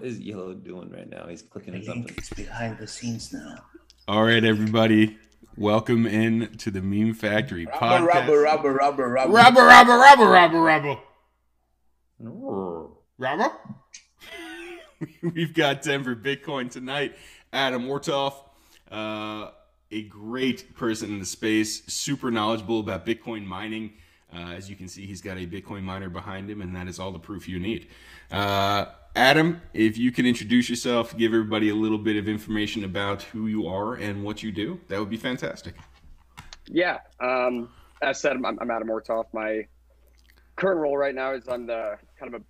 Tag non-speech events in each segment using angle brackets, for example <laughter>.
What is Yellow doing right now? He's clicking his something. It's behind the scenes now. All right, everybody. Welcome in to the Meme Factory podcast. Rubber, rubber, rubber, rubber, rubber, rubber, rubber, rubber, rubber. Rubber. <laughs> We've got Denver Bitcoin tonight. Adam Ortolf, uh, a great person in the space, super knowledgeable about Bitcoin mining. Uh, as you can see, he's got a Bitcoin miner behind him, and that is all the proof you need. Uh, Adam, if you can introduce yourself, give everybody a little bit of information about who you are and what you do, that would be fantastic. Yeah. Um, as said, I'm, I'm Adam Ortolf. My current role right now is I'm the kind of a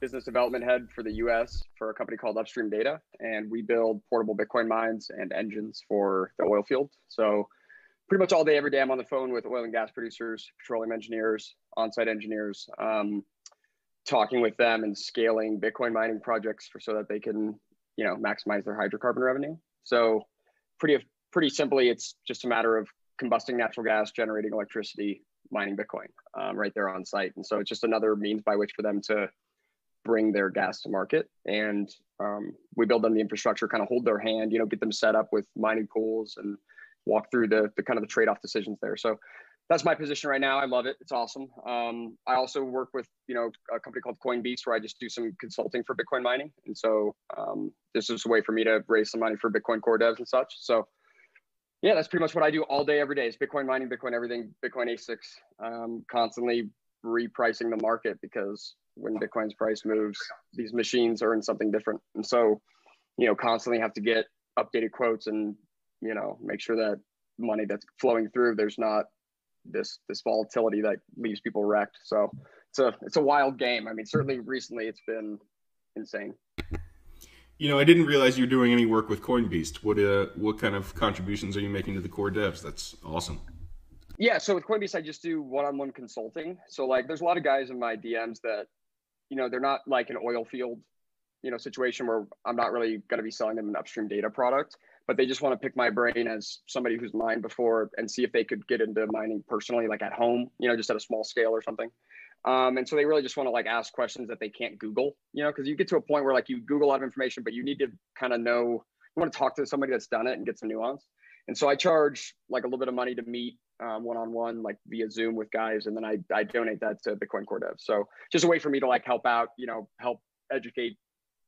business development head for the US for a company called Upstream Data. And we build portable Bitcoin mines and engines for the oil field. So pretty much all day, every day, I'm on the phone with oil and gas producers, petroleum engineers, on-site engineers, um, talking with them and scaling Bitcoin mining projects for so that they can, you know, maximize their hydrocarbon revenue. So, pretty pretty simply, it's just a matter of combusting natural gas, generating electricity, mining Bitcoin um, right there on site. And so, it's just another means by which for them to bring their gas to market. And um, we build them the infrastructure, kind of hold their hand, you know, get them set up with mining pools and walk through the, the kind of the trade-off decisions there. So that's my position right now. I love it. It's awesome. Um, I also work with, you know, a company called Coinbeast where I just do some consulting for Bitcoin mining. And so um, this is a way for me to raise some money for Bitcoin core devs and such. So yeah, that's pretty much what I do all day, every day is Bitcoin mining, Bitcoin everything, Bitcoin ASICs, um, constantly repricing the market because when Bitcoin's price moves, these machines in something different. And so, you know, constantly have to get updated quotes and you know make sure that money that's flowing through there's not this this volatility that leaves people wrecked. So it's a it's a wild game. I mean certainly recently it's been insane. You know i didn't realize you were doing any work with coinbeast. What uh what kind of contributions are you making to the core devs? That's awesome. Yeah so with coinbeast i just do one-on-one consulting. So like there's a lot of guys in my dms that you know they're not like an oil field you know situation where i'm not really going to be selling them an upstream data product but they just want to pick my brain as somebody who's mined before and see if they could get into mining personally, like at home, you know, just at a small scale or something. Um, and so they really just want to like ask questions that they can't Google, you know, because you get to a point where like you Google a lot of information, but you need to kind of know, you want to talk to somebody that's done it and get some nuance. And so I charge like a little bit of money to meet one on one, like via Zoom with guys, and then I, I donate that to Bitcoin Core Dev. So just a way for me to like help out, you know, help educate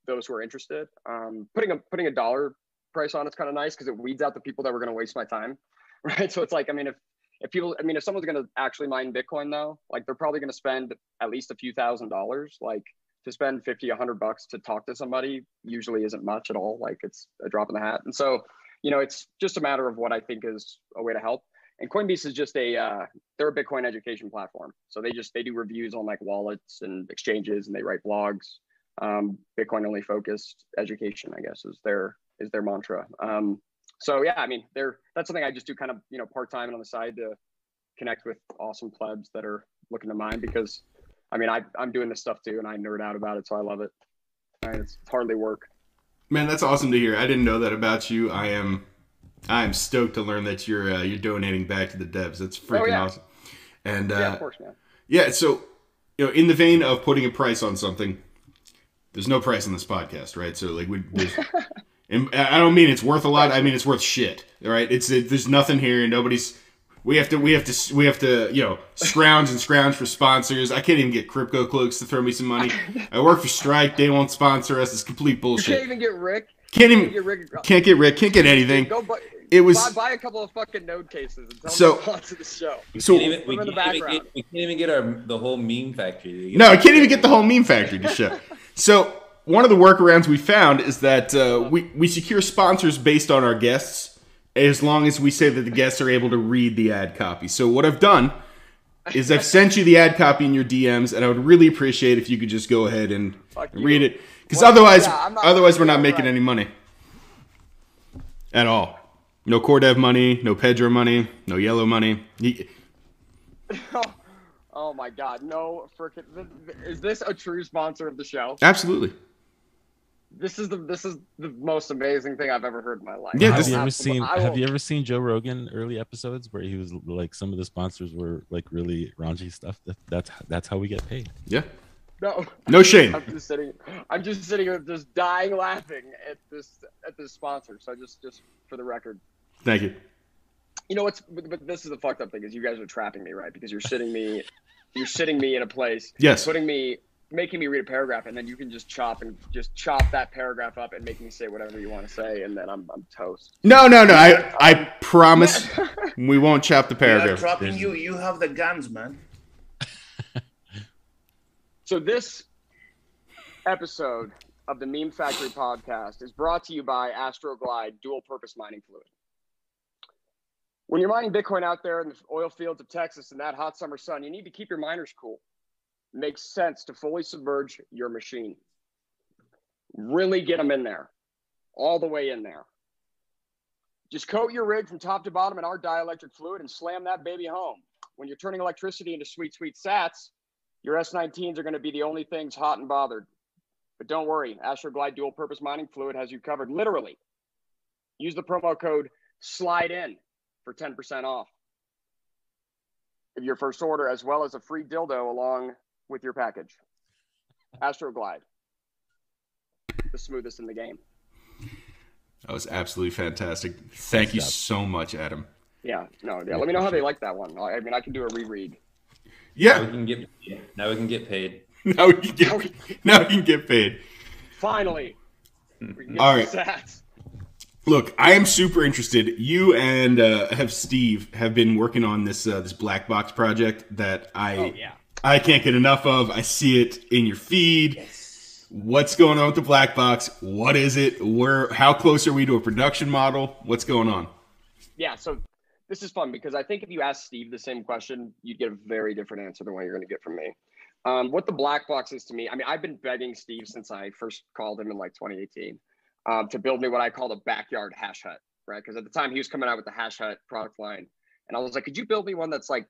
those who are interested. Um, putting a putting a dollar price on it's kind of nice because it weeds out the people that were going to waste my time <laughs> right? So it's like i mean if if people i mean if someone's going to actually mine bitcoin though like they're probably going to spend at least a few thousand dollars like to spend 50 100 bucks to talk to somebody usually isn't much at all like it's a drop in the hat. And so you know it's just a matter of what i think is a way to help. And coinbeast is just a uh, they're a bitcoin education platform. So they just they do reviews on like wallets and exchanges and they write blogs. Um, bitcoin only focused education i guess is their is their mantra. Um, so yeah, I mean, they're that's something I just do kind of you know part time and on the side to connect with awesome plebs that are looking to mine because I mean I I'm doing this stuff too and I nerd out about it so I love it. I mean, it's hardly work. Man, that's awesome to hear. I didn't know that about you. I am I am stoked to learn that you're uh, you're donating back to the devs. That's freaking oh, yeah. awesome. And uh, yeah, of course, man. Yeah, so you know, in the vein of putting a price on something, there's no price on this podcast, right? So like we <laughs> And I don't mean it's worth a lot. I mean it's worth shit. Right? It's it, there's nothing here, and nobody's. We have to, we have to, we have to, you know, scrounge and scrounge for sponsors. I can't even get Crypto Cloaks to throw me some money. <laughs> I work for Strike; they won't sponsor us. It's complete bullshit. You can't even get Rick. Can't even get Rick. Can't get Rick. Can't get anything. Go buy, it was buy, buy, a couple of fucking node cases and tell so, them to sponsor the show. So we can't, even, we, can't even get, we can't even get our the whole meme factory. No, I can't even get the whole meme factory to show. <laughs> So one of the workarounds we found is that uh, we, we secure sponsors based on our guests as long as we say that the guests are able to read the ad copy. So what I've done is I've <laughs> sent you the ad copy in your DMs, and I would really appreciate if you could just go ahead and read it, because well, otherwise, yeah, otherwise we're not making right. any money at all. No core dev money, no Pedro money, no yellow money. He, <laughs> oh my god, no freaking! Is this a true sponsor of the show? Absolutely this is the this is the most amazing thing I've ever heard in my life. Yeah, have you ever seen have you ever seen Joe Rogan early episodes where he was like some of the sponsors were like really raunchy stuff? That, that's that's how we get paid. Yeah. No, No shame. I'm just sitting. I'm just sitting here, just dying laughing at this at this sponsor. So just just for the record, Thank you. you know what's but, but this is the fucked up thing is you guys are trapping me right because you're sitting me, you're sitting me in a place, Yes. putting me, making me read a paragraph, and then you can just chop and just chop that paragraph up and make me say whatever you want to say, and then I'm I'm toast. No, no, no. I I promise <laughs> we won't chop the We are paragraph. dropping you. You have the guns, man. <laughs> So this episode of the Meme Factory podcast is brought to you by Astroglide Dual Purpose Mining Fluid. When you're mining Bitcoin out there in the oil fields of Texas in that hot summer sun, you need to keep your miners cool. Makes sense to fully submerge your machine. Really get them in there, all the way in there. Just coat your rig from top to bottom in our dielectric fluid and slam that baby home. When you're turning electricity into sweet, sweet sats, your S19s are going to be the only things hot and bothered. But don't worry, Astroglide dual purpose mining fluid has you covered literally. Use the promo code SLIDE IN for 10% off of your first order, as well as a free dildo along with your package. Astroglide, the smoothest in the game. That was absolutely fantastic. Thank you job. so much, Adam. Yeah, no, yeah. Let me know how they like that one. I mean, I can do a reread. Now we Yeah. can get now we can get paid. Now we can get <laughs> <laughs> now we can get paid. Finally, we can get All the right. sats. Look, I am super interested. You and uh, have Steve have been working on this uh, this black box project that I Oh yeah. I can't get enough of. I see it in your feed. What's going on with the black box? What is it? Where? How close are we to a production model? What's going on? Yeah, so this is fun because I think if you ask Steve the same question, you'd get a very different answer than what you're going to get from me. Um, what the black box is to me, I mean, I've been begging Steve since I first called him in like 2018 um, to build me what I call a backyard hash hut, right? Because at the time he was coming out with the hash hut product line, and I was like, could you build me one that's like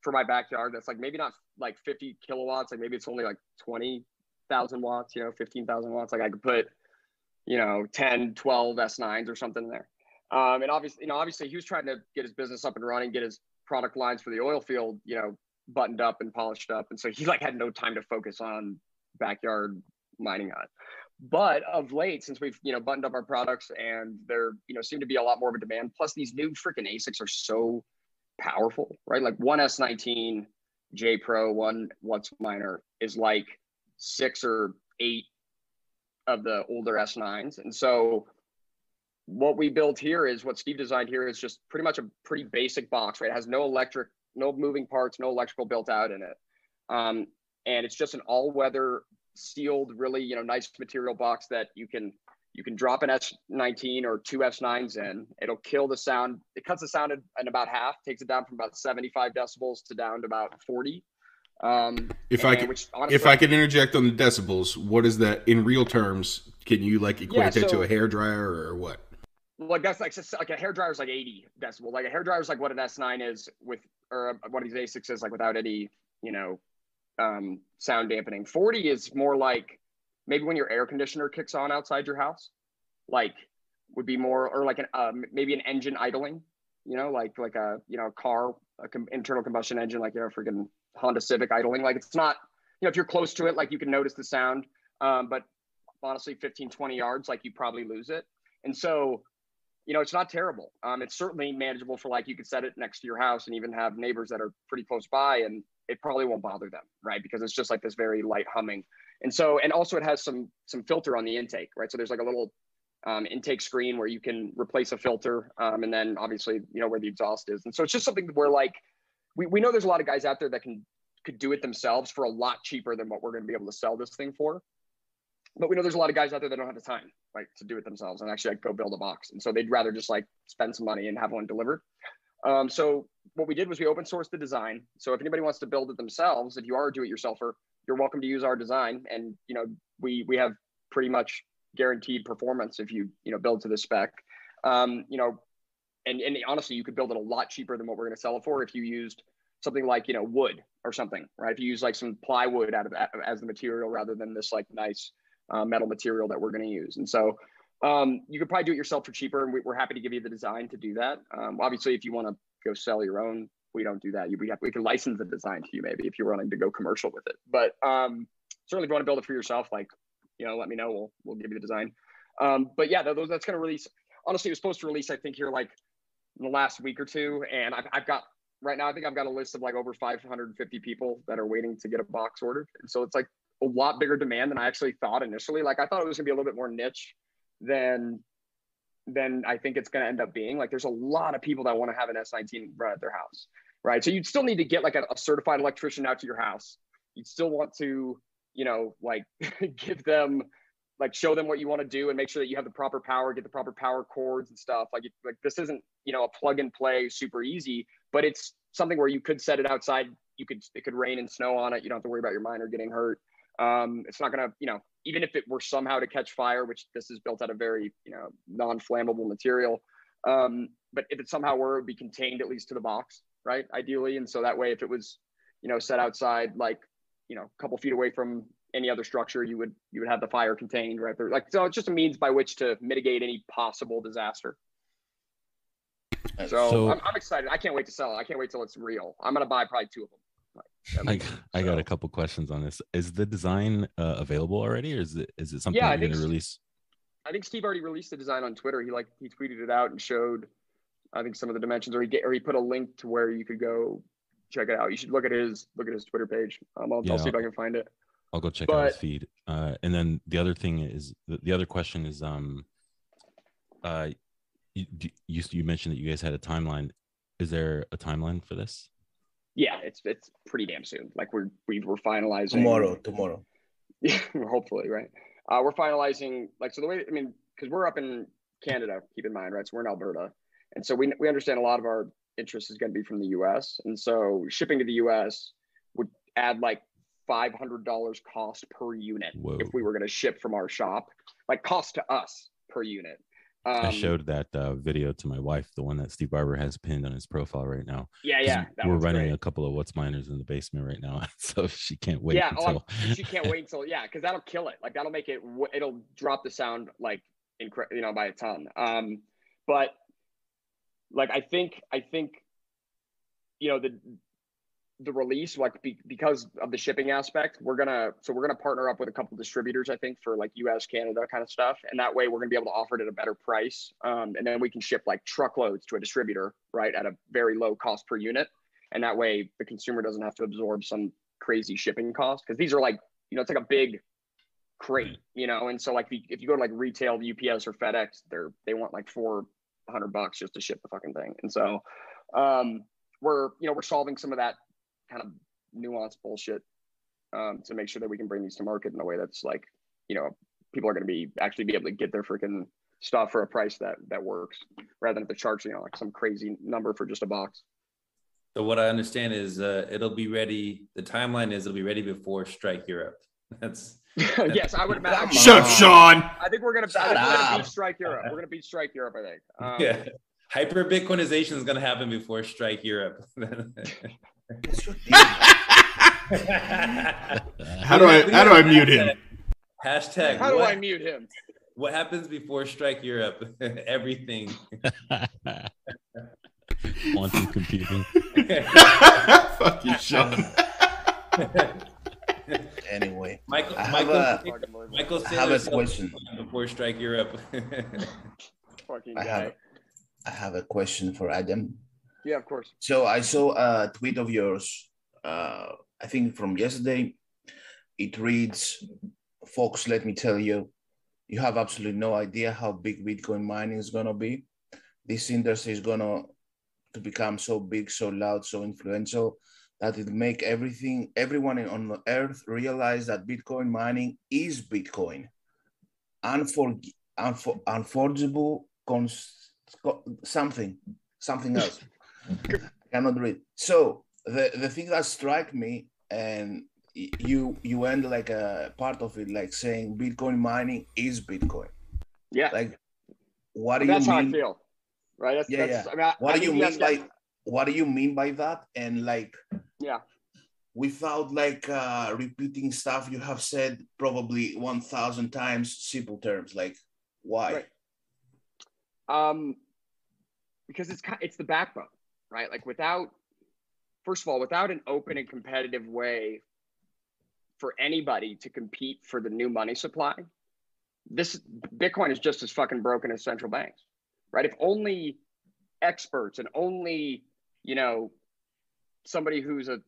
for my backyard that's like maybe not like 50 kilowatts, like maybe it's only like 20,000 watts, you know, 15,000 watts. Like I could put, you know, 10, 12 S9s or something there. Um, and obviously, you know, obviously he was trying to get his business up and running, get his product lines for the oil field, you know, buttoned up and polished up. And so he like had no time to focus on backyard mining on. But of late, since we've you know buttoned up our products and there you know seem to be a lot more of a demand. Plus, these new freaking ASICs are so powerful, right? Like one S19 J Pro, one WhatsMiner is like six or eight of the older S9s, and so what we built here is what Steve designed here is just pretty much a pretty basic box, right? It has no electric, no moving parts, no electrical built out in it. Um, and it's just an all-weather sealed, really, you know, nice material box that you can you can drop an S19 or two S9s in. It'll kill the sound. It cuts the sound in, in about half, takes it down from about 75 decibels to down to about 40. Um, If I and could, which honestly- if I could interject on the decibels, what is that in real terms? Can you like equate Yeah, that to a hair dryer or what? like that's like like a hair dryer is like 80 decibel. Like a hair dryer is like what an S9 is with, or what of these ASICs is like without any, you know, um, sound dampening. 40 is more like maybe when your air conditioner kicks on outside your house, like would be more, or like an uh, maybe an engine idling, you know, like like a you know car, a com- internal combustion engine, like you know freaking Honda Civic idling. Like it's not, you know, if you're close to it, like you can notice the sound, um, but honestly, 15, 20 yards, like you probably lose it. And so you know, it's not terrible. Um, it's certainly manageable for like you could set it next to your house and even have neighbors that are pretty close by, and it probably won't bother them, right? Because it's just like this very light humming. And so, and also it has some some filter on the intake, right? So there's like a little um, intake screen where you can replace a filter, um, and then obviously you know where the exhaust is. And so it's just something where like we we know there's a lot of guys out there that can could do it themselves for a lot cheaper than what we're going to be able to sell this thing for but we know there's a lot of guys out there that don't have the time like to do it themselves and actually like go build a box and so they'd rather just like spend some money and have one delivered um, so what we did was we open sourced the design so if anybody wants to build it themselves if you are a do-it-yourselfer you're welcome to use our design and you know we we have pretty much guaranteed performance if you you know build to the spec um, you know and, and honestly you could build it a lot cheaper than what we're going to sell it for if you used something like you know wood or something right if you use like some plywood out of as the material rather than this like nice uh, metal material that we're going to use. And so um, you could probably do it yourself for cheaper, and we, are happy to give you the design to do that. Um, obviously, if you want to go sell your own, we don't do that. You, we, have, we can license the design to you maybe if you're wanting to go commercial with it. But um, certainly if you want to build it for yourself, like you know, let me know. We'll we'll give you the design. Um, but yeah, those that's gonna release. Honestly, it was supposed to release I think here like in the last week or two, and I've, I've got right now I think I've got a list of like over 550 people that are waiting to get a box ordered, and so it's like a lot bigger demand than I actually thought initially. Like I thought it was gonna be a little bit more niche than than I think it's gonna end up being. Like there's a lot of people that want to have an S19 run at their house, right? So you'd still need to get like a, a certified electrician out to your house. You'd still want to, you know, like <laughs> give them like show them what you want to do and make sure that you have the proper power, get the proper power cords and stuff. Like, like this isn't, you know, a plug and play super easy, but it's something where you could set it outside. You could, it could rain and snow on it. You don't have to worry about your miner getting hurt. Um, it's not going to, you know, even if it were somehow to catch fire, which this is built out of very, you know, non-flammable material. Um, but if it somehow were, it would be contained at least to the box, right? Ideally. And so that way, if it was, you know, set outside, like, you know, a couple feet away from any other structure, you would you would have the fire contained right there. Like so, it's just a means by which to mitigate any possible disaster. So, So- I'm, I'm excited. I can't wait to sell it. I can't wait till it's real. I'm gonna buy probably two of them. Like, I, I got a couple questions on this. Is the design uh, available already, or is it is it something Yeah, you're think gonna release? I think Steve already released the design on Twitter. He like he tweeted it out and showed, I think some of the dimensions, or he get, or he put a link to where you could go check it out. You should look at his look at his Twitter page. Um, I'll, Yeah, I'll see if I can find it. I'll go check out his feed. Uh, and then the other thing is the, the other question is um, uh, you, you you mentioned that you guys had a timeline. Is there a timeline for this? Yeah, it's it's pretty damn soon. Like we're we we're finalizing Tomorrow, tomorrow. <laughs> Yeah, hopefully, right? Uh, we're finalizing like so the way I mean because we're up in Canada. Keep in mind, right? So we're in Alberta, and so we we understand a lot of our interest is going to be from the U.S. And so shipping to the U.S. would add like five hundred dollars cost per unit Whoa. if we were going to ship from our shop, like cost to us per unit. Um, I showed that uh, video to my wife, the one that Steve Barber has pinned on his profile right now. Yeah, yeah, that we're running great. a couple of WhatsMiners in the basement right now, <laughs> so she can't wait yeah, oh, she can't <laughs> wait until yeah, because that'll kill it. Like that'll make it. It'll drop the sound like incre- you know by a ton. Um, but like I think I think you know the the release like be, because of the shipping aspect we're gonna so we're gonna partner up with a couple distributors i think for like us canada kind of stuff. And that way we're gonna be able to offer it at a better price. Um, and then we can ship like truckloads to a distributor right at a very low cost per unit. And that way the consumer doesn't have to absorb some crazy shipping cost because these are like you know it's like a big crate you know? And so like if you, if you go to like retail ups or fedex they're they want like 400 bucks just to ship the fucking thing. And so um we're you know we're solving some of that kind of nuanced bullshit um, to make sure that we can bring these to market in a way that's like you know people are going to be actually be able to get their freaking stuff for a price that that works rather than if they're charging you know, like some crazy number for just a box So what I understand is uh, it'll be ready. The timeline is it'll be ready before Strike Europe. <laughs> <laughs> That's yes i would imagine Come Shut up. Sean. i think we're gonna, I think we're gonna beat strike europe we're gonna beat strike europe i think <laughs> um, yeah. Hyper Bitcoinization is gonna happen before Strike Europe. It's your deal. How do I how do I mute him? Hashtag. how do what, i mute him what happens before Strike Europe? <laughs> Everything. Quantum computing. <laughs> Fuck you, Sean. <laughs> Anyway, Michael. I have Michael. a- Michael I have a question. before Strike Europe. fucking I guy. have I have a question for Adam. Yeah of course So I saw a tweet of yours, uh, I think from yesterday. It reads, "Folks, let me tell you, you have absolutely no idea how big Bitcoin mining is gonna be. This industry is gonna to become so big, so loud, so influential that it make everything, everyone on the earth realize that Bitcoin mining is Bitcoin. Unfor, unfor, unforgeable, cons, something, something <laughs> else." Cannot read. So the the thing that struck me, and you you end like a part of it, like saying Bitcoin mining is Bitcoin. yeah Like, what do that's you how i mean? feel right that's, Yeah, that's yeah. I mean, I- What I do you mean that's- by what do you mean by that? And like, yeah without like uh, repeating stuff you have said probably one thousand times, simple terms. Like, why? Right. um because it's it's the backbone right like without first of all without an open and competitive way for anybody to compete for the new money supply, this Bitcoin is just as fucking broken as central banks, right? If only experts and only, you know, somebody who's a,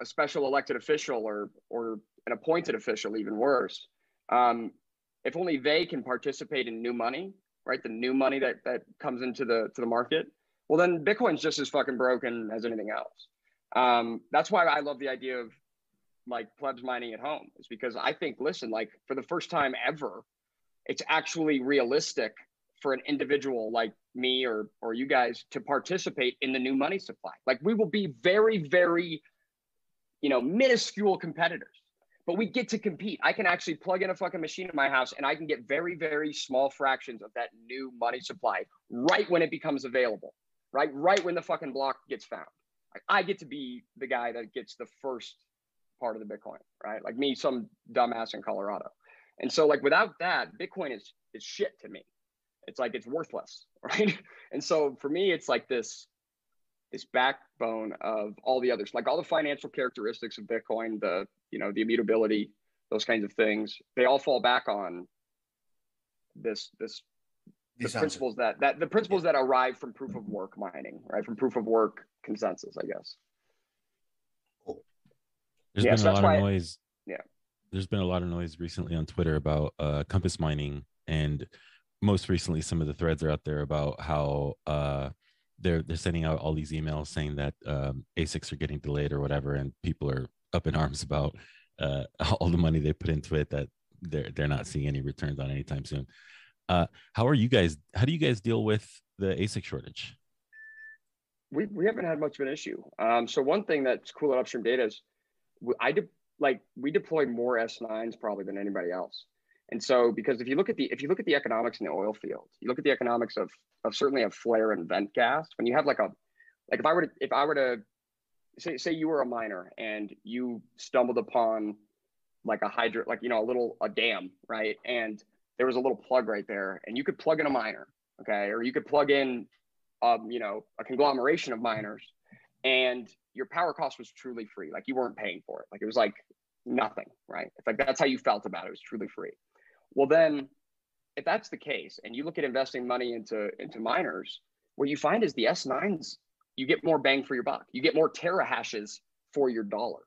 a special elected official or or an appointed official, even worse, um, if only they can participate in new money, right? The new money that that comes into the to the market, well then Bitcoin's just as fucking broken as anything else. Um, that's why I love the idea of like plebs mining at home, is because I think, listen, like for the first time ever, it's actually realistic for an individual like me or or you guys to participate in the new money supply. Like we will be very, very, you know, minuscule competitors but we get to compete. I can actually plug in a fucking machine in my house and I can get very, very small fractions of that new money supply right when it becomes available, right? Right when the fucking block gets found. I get to be the guy that gets the first part of the Bitcoin, right? Like me, some dumbass in Colorado. And so like without that, Bitcoin is is shit to me. It's like it's worthless, <laughs> right? And so for me, it's like this this backbone of all the others, like all the financial characteristics of Bitcoin, the you know the immutability, those kinds of things, they all fall back on this this the principles that that the principles that arrive from proof of work mining, right? From proof of work consensus, I guess. There's yeah, been so a lot of noise. yeah. There's been a lot of noise recently on Twitter about uh, compass mining, and most recently, some of the threads are out there about how uh, they're they're sending out all these emails saying that um, ASICs are getting delayed or whatever, and people are up in arms about uh, <laughs> all the money they put into it that they're they're not seeing any returns on anytime soon. Uh, how are you guys? How do you guys deal with the ASIC shortage? We we haven't had much of an issue. Um, so one thing that's cool at Upstream Data is I de- like we deploy more S9s probably than anybody else. And so, because if you look at the if you look at the economics in the oil field, you look at the economics of of certainly of flare and vent gas. When you have like a like if I were to if I were to say say you were a miner and you stumbled upon like a hydro like you know a little a dam right and there was a little plug right there and you could plug in a miner okay? Or you could plug in um you know a conglomeration of miners and your power cost was truly free. Like you weren't paying for it. Like it was like nothing right? It's like that's how you felt about it. It was truly free. Well, then, if that's the case, and you look at investing money into into miners, what you find is the S9s, you get more bang for your buck. You get more terahashes for your dollar,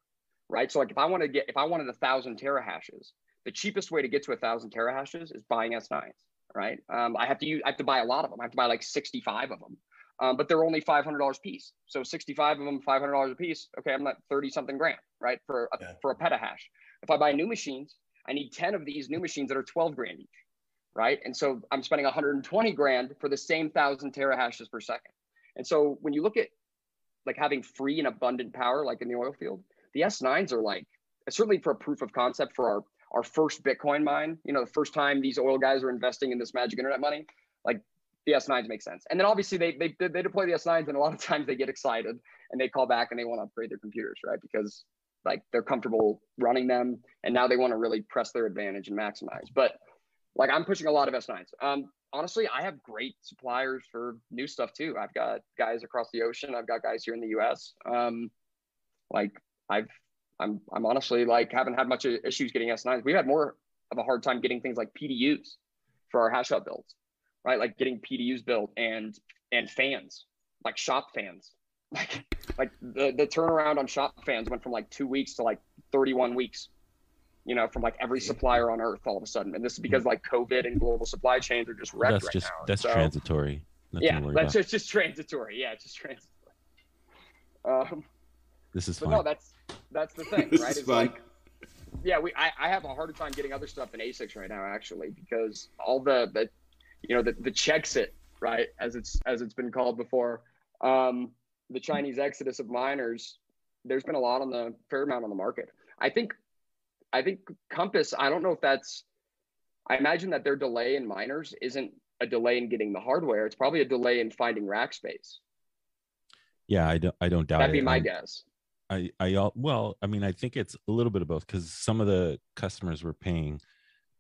right? So, like if I want to get, if I wanted a thousand terahashes, the cheapest way to get to a thousand terahashes is buying S9s, right? Um, I have to use, I have to buy a lot of them. I have to buy like 65 of them. Um, but they're only five hundred dollars a piece. So sixty five of them, five hundred dollars a piece. Okay, I'm at thirty something grand, right, for a, yeah. for a petahash. If I buy new machines, I need 10 of these new machines that are 12 grand each, right? And so I'm spending 120 grand for the same thousand terahashes per second. And so when you look at like having free and abundant power, like in the oil field, the S9s are like, certainly for a proof of concept for our, our first Bitcoin mine, you know, the first time these oil guys are investing in this magic internet money, like the S9s make sense. And then obviously they, they, they deploy the S9s and a lot of <laughs> times they get excited and they call back and they want to upgrade their computers, right? Because like they're comfortable running them and now they want to really press their advantage and maximize. But like i'm pushing a lot of s9s um, honestly i have great suppliers for new stuff too. I've got guys across the ocean. I've got guys here in the us um, like i've i'm i'm honestly like haven't had much issues getting s9s we've had more of a hard time getting things like pdus for our hash hut builds right? Like getting pdus built and and fans like shop fans. <laughs> Like like the, the turnaround on shop fans went from like two weeks to like 31 weeks you know from like every supplier on earth all of a sudden. And this is because like covid and global supply chains are just wrecked that's right just now. that's so, transitory. Nothing yeah that's just, just transitory. Yeah it's just transitory. Um this is fine. no that's that's the thing <laughs> right it's fine. like yeah we I, I have a harder time getting other stuff in asics right now actually because all the the you know the, the checks it right as it's as it's been called before um the Chinese exodus of miners, there's been a lot on the fair amount on the market. I think, I think Compass. I don't know if that's. I imagine that their delay in miners isn't a delay in getting the hardware. It's probably a delay in finding rack space. Yeah, I don't. I don't doubt That'd it. be my I'm, guess. I, I, well, I mean, I think it's a little bit of both because some of the customers were paying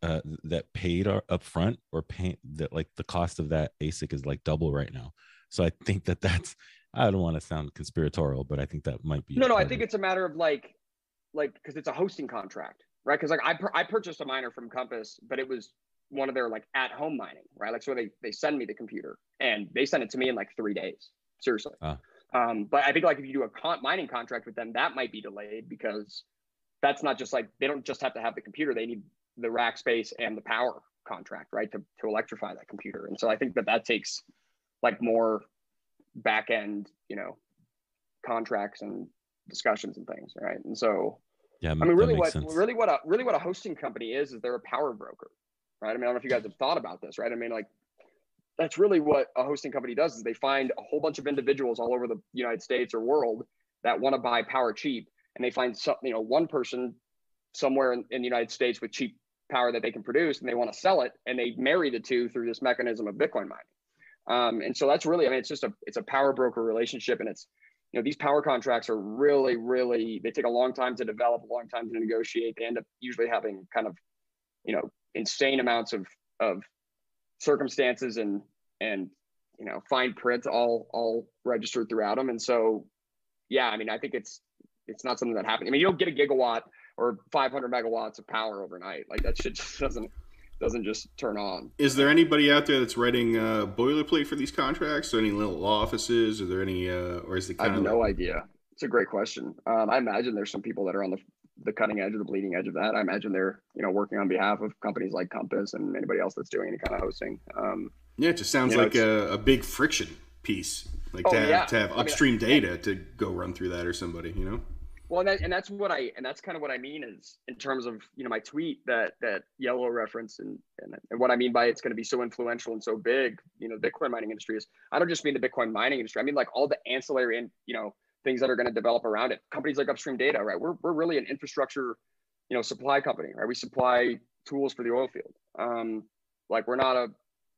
uh, that paid up front or pay that like the cost of that ASIC is like double right now. So I think that that's I don't want to sound conspiratorial, but I think that might be. No, no, I think it's a matter of like, like because it's a hosting contract, right? Because like I I purchased a miner from Compass, but it was one of their like at home mining, right? Like so they they send me the computer and they send it to me in like three days. Seriously. Uh. Um, but I think like if you do a con- mining contract with them, that might be delayed because that's not just like they don't just have to have the computer; they need the rack space and the power contract, right, to to electrify that computer. And so I think that that takes like more back end, you know, contracts and discussions and things, right? And so, yeah, I mean, really, what sense. really what a really what a hosting company is is they're a power broker, right? I mean, I don't know if you guys have thought about this, right? I mean, like that's really what a hosting company does is they find a whole bunch of individuals all over the United States or world that want to buy power cheap, and they find some, you know, one person somewhere in, in the United States with cheap power that they can produce, and they want to sell it, and they marry the two through this mechanism of Bitcoin mining. Um, and so that's really, I mean, it's just a it's a power broker relationship, and it's you know these power contracts are really really they take a long time to develop, a long time to negotiate. They end up usually having kind of you know insane amounts of of circumstances and and you know fine print all all registered throughout them. And so yeah, I mean, I think it's it's not something that happens. I mean, you don't get a gigawatt or 500 megawatts of power overnight. Like that shit <laughs> just doesn't doesn't just turn on. Is there anybody out there that's writing uh, boilerplate for these contracts? Or any little law offices? Are there any, uh, or is the kind I have no idea. It's a great question. Um, I imagine there's some people that are on the the cutting edge or the bleeding edge of that. I imagine they're you know working on behalf of companies like Compass and anybody else that's doing any kind of hosting. Um, yeah, it just sounds like know, a, a, big friction piece, like oh, to have yeah. to have upstream I mean, data to go run through that or somebody, you know. Well, and, that, and that's what I and that's kind of what I mean is in terms of you know my tweet that that yellow reference and and, and what I mean by it's going to be so influential and so big. You know, the Bitcoin mining industry is. I don't just mean the Bitcoin mining industry. I mean like all the ancillary and you know things that are going to develop around it. Companies like Upstream Data, right? We're we're really an infrastructure, you know, supply company, right? We supply tools for the oil field. Um, like we're not a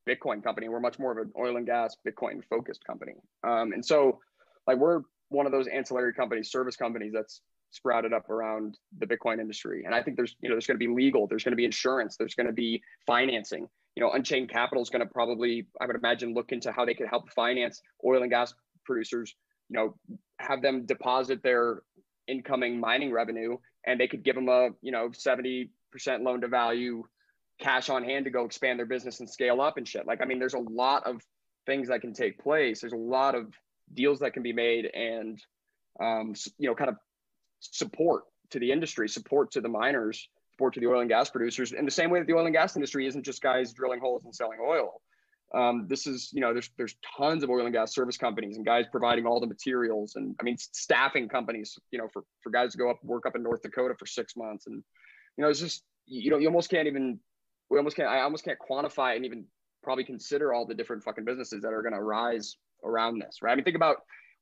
Bitcoin company. We're much more of an oil and gas Bitcoin focused company. Um, and so like we're one of those ancillary companies, service companies that's sprouted up around the Bitcoin industry. And I think there's, you know, there's going to be legal, there's going to be insurance, there's going to be financing. You know, Unchained Capital is going to probably, I would imagine, look into how they could help finance oil and gas producers. You know, have them deposit their incoming mining revenue, and they could give them a, you know, seventy percent loan to value, cash on hand to go expand their business and scale up and shit. Like, I mean, there's a lot of things that can take place. There's a lot of deals that can be made and um, you know kind of support to the industry support to the miners support to the oil and gas producers in the same way that the oil and gas industry isn't just guys drilling holes and selling oil um, this is you know there's there's tons of oil and gas service companies and guys providing all the materials and i mean staffing companies you know for for guys to go up work up in north dakota for six months and you know it's just you know you almost can't even we almost can't i almost can't quantify and even probably consider all the different fucking businesses that are going to rise around this, right? I mean, think about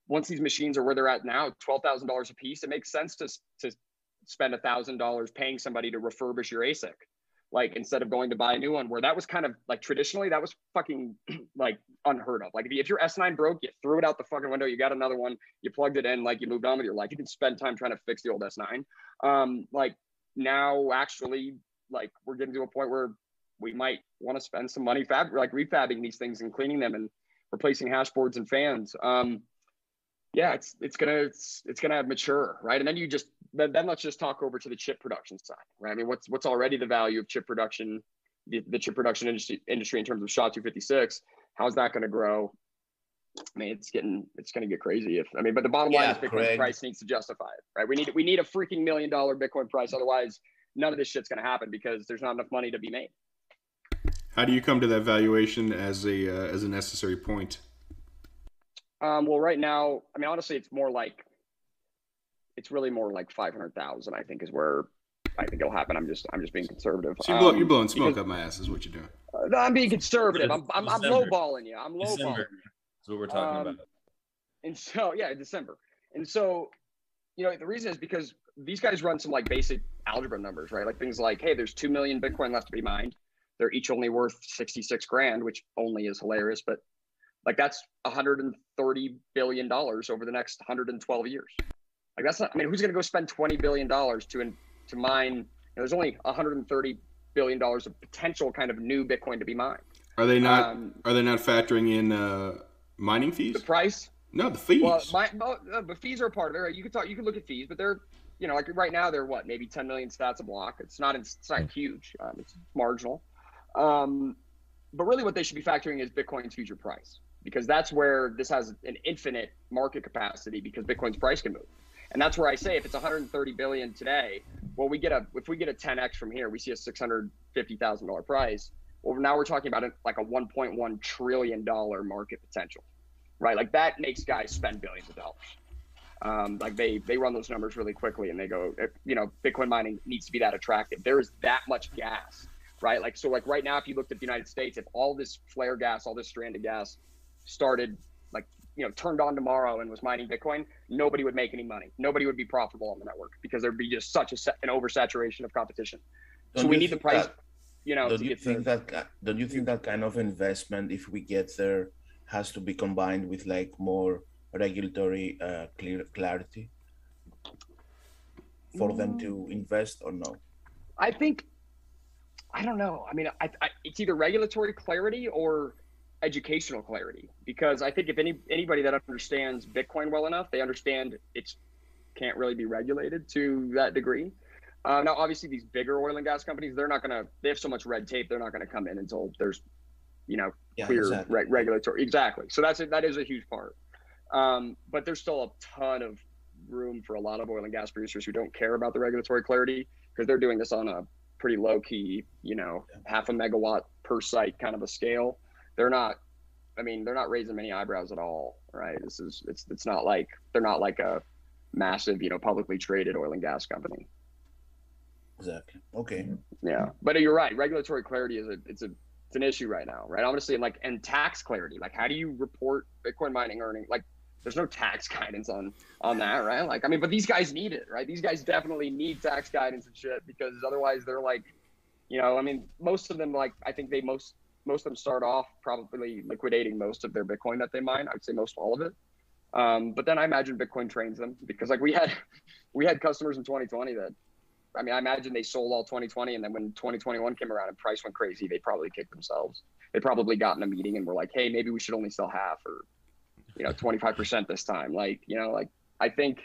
once these machines are where they're at now, twelve thousand dollars a piece. It makes sense to to spend a thousand dollars paying somebody to refurbish your ASIC, like instead of going to buy a new one. Where that was kind of like traditionally that was fucking <clears throat> like unheard of. Like if, if your S9 broke, you threw it out the fucking window. You got another one, you plugged it in, like you moved on with your life. You didn't spend time trying to fix the old S9. Um, like now, actually, like we're getting to a point where we might want to spend some money fab like refabbing these things and cleaning them and replacing hash boards and fans. Um, yeah, it's it's gonna it's, it's gonna have mature, right? And then you just then, then let's just talk over to the chip production side, right? I mean, what's what's already the value of chip production, the, the chip production industry industry in terms of SHA 256? How's that going to grow? I mean, it's getting it's going to get crazy. If I mean, but the bottom line yeah, is Bitcoin Craig. price needs to justify it, right? We need we need a freaking million dollar Bitcoin price, otherwise none of this shit's going to happen because there's not enough money to be made. How do you come to that valuation as a uh, as a necessary point? Um, well, right now, I mean, honestly, it's more like it's really more like five hundred thousand. I think is where I think it'll happen. I'm just I'm just being conservative. So you're, blow, um, you're blowing smoke because, up my ass, is what you're doing. Uh, no, I'm being conservative. I'm I'm, I'm lowballing you. I'm lowballing. You. That's what we're talking um, about. And so yeah, December. And so, you know, the reason is because these guys run some like basic algebra numbers, right? Like things like, hey, there's two million Bitcoin left to be mined they're each only worth 66 grand, which only is hilarious, but like that's 130 billion dollars over the next 112 years. Like that's not. I mean, who's going to go spend 20 billion dollars to to mine? You know, there's only 130 billion dollars of potential kind of new Bitcoin to be mined. Are they not? Um, are they not factoring in uh, mining fees? The price. No, the fees. Well, my, uh, but fees are a part of it. You could talk. You could look at fees, but they're you know like right now they're what maybe 10 million sats a block. It's not it's not hmm. huge. Um, it's marginal. Um, but really, what they should be factoring is Bitcoin's future price because that's where this has an infinite market capacity because Bitcoin's price can move. And that's where I say if it's 130 billion today, well, we get a if we get a 10x from here, we see a 650 thousand dollar price. Well, now we're talking about like a 1.1 trillion dollar market potential, right? Like that makes guys spend billions of dollars. Um, like they they run those numbers really quickly and they go, you know, Bitcoin mining needs to be that attractive. There is that much gas, right? Like so, like right now, if you looked at the United States, if all this flare gas, all this stranded gas started like you know turned on tomorrow and was mining Bitcoin, nobody would make any money. Nobody would be profitable on the network because there'd be just such a, an oversaturation of competition. Don't so we need the price. That, you know, don't you think the, that don't you think that kind of investment, if we get there, has to be combined with like more regulatory uh, clear clarity for mm. them to mm. invest or no? I think I don't know. I mean, I, I, it's either regulatory clarity or educational clarity because I think if any anybody that understands Bitcoin well enough, they understand it can't really be regulated to that degree. Uh, now, obviously, these bigger oil and gas companies, they're not going to. They have so much red tape, they're not going to come in until there's, you know, yeah, clear exactly. re- regulatory. Exactly. So that's a, that is a huge part. Um, but there's still a ton of room for a lot of oil and gas producers who don't care about the regulatory clarity because they're doing this on a pretty low key, you know, half a megawatt per site kind of a scale they're not I mean, they're not raising many eyebrows at all, right? This is it's it's not like they're not like a massive, you know, publicly traded oil and gas company. Exactly. Okay. Yeah, but you're right. Regulatory clarity is a it's a it's an issue right now, right? Honestly, and like and tax clarity, like how do you report Bitcoin mining earning? Like, there's no tax <laughs> guidance on on that, right? Like, I mean, but these guys need it, right? These guys definitely need tax guidance and shit because otherwise they're like, you know, I mean, most of them like I think they most most of them start off probably liquidating most of their Bitcoin that they mine. I would say most all of it. Um, but then I imagine Bitcoin trains them because like we had <laughs> we had customers in 2020 that I mean I imagine they sold all 2020 and then when 2021 came around and price went crazy, they probably kicked themselves. They probably got in a meeting and were like, hey, maybe we should only sell half or you know 25% this time. Like you know like I think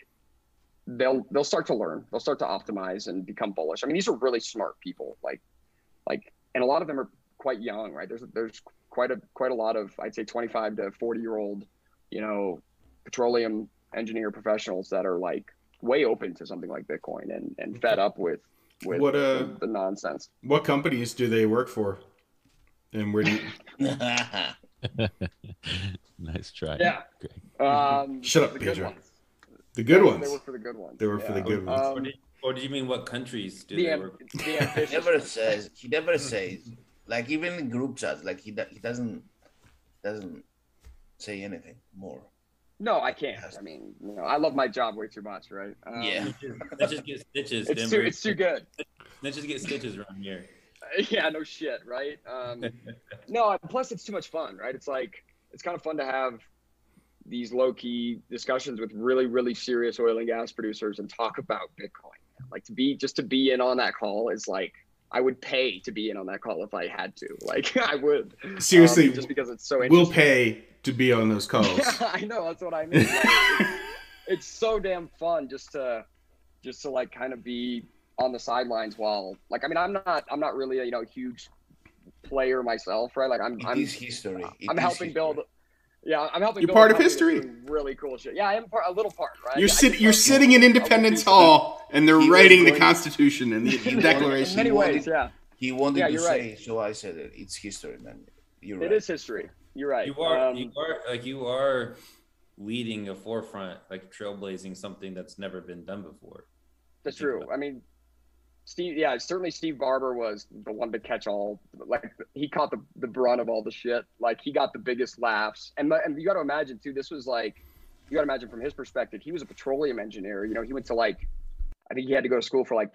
they'll they'll start to learn. They'll start to optimize and become bullish. I mean these are really smart people. Like like and a lot of them are quite young, right? There's there's quite a quite a lot of I'd say 25 to 40 year old, you know, petroleum engineer professionals that are like way open to something like Bitcoin and and fed up with with what, uh, the, the nonsense. What companies do they work for? And where do you <laughs> Nice try. Yeah. Um, <laughs> Shut up, Pedro. The good ones. They work for the good ones. They work yeah. for the good ones. Um, or, do you, mean what countries do the, they work? The he never says. He never says like even in group chats, like he he doesn't doesn't say anything more. No, I can't. I mean, you know, I love my job way too much, right? Um, yeah. Let's just get stitches. It's too, it's too good. Let's just get stitches around here. <laughs> Yeah, no shit, right? Um, <laughs> no, plus it's too much fun, right? It's like it's kind of fun to have these low key discussions with really, really serious oil and gas producers and talk about Bitcoin. Like to be just to be in on that call is like I would pay to be in on that call if I had to. <laughs> Like I would. Seriously, um, just because it's so interesting. We'll pay to be on those <laughs> calls. Yeah, I know. That's what I mean. Like, it's, it's so damn fun just to just to like kind of be on the sidelines while like I mean I'm not I'm not really a you know huge player myself, right? Like I'm it I'm history. It I'm helping history. build yeah, I'm helping. You're part of history. Really cool shit. Yeah, I am part, a little part, right? You're, sit, you're sitting in Independence Hall, and they're writing the Constitution and the, the Declaration. in many ways, yeah. He wanted yeah, to say, right. so I said it. It's history, man. You're right. It is history. You're right. You are. Um, you are like you are leading a forefront, like trailblazing something that's never been done before. That's true. I mean, Steve, yeah, certainly Steve Barber was the one to catch all. Like he caught the, the brunt of all the shit. Like he got the biggest laughs, and and you got to imagine too. This was like, you got to imagine from his perspective. He was a petroleum engineer. You know, he went to like I think he had to go to school for like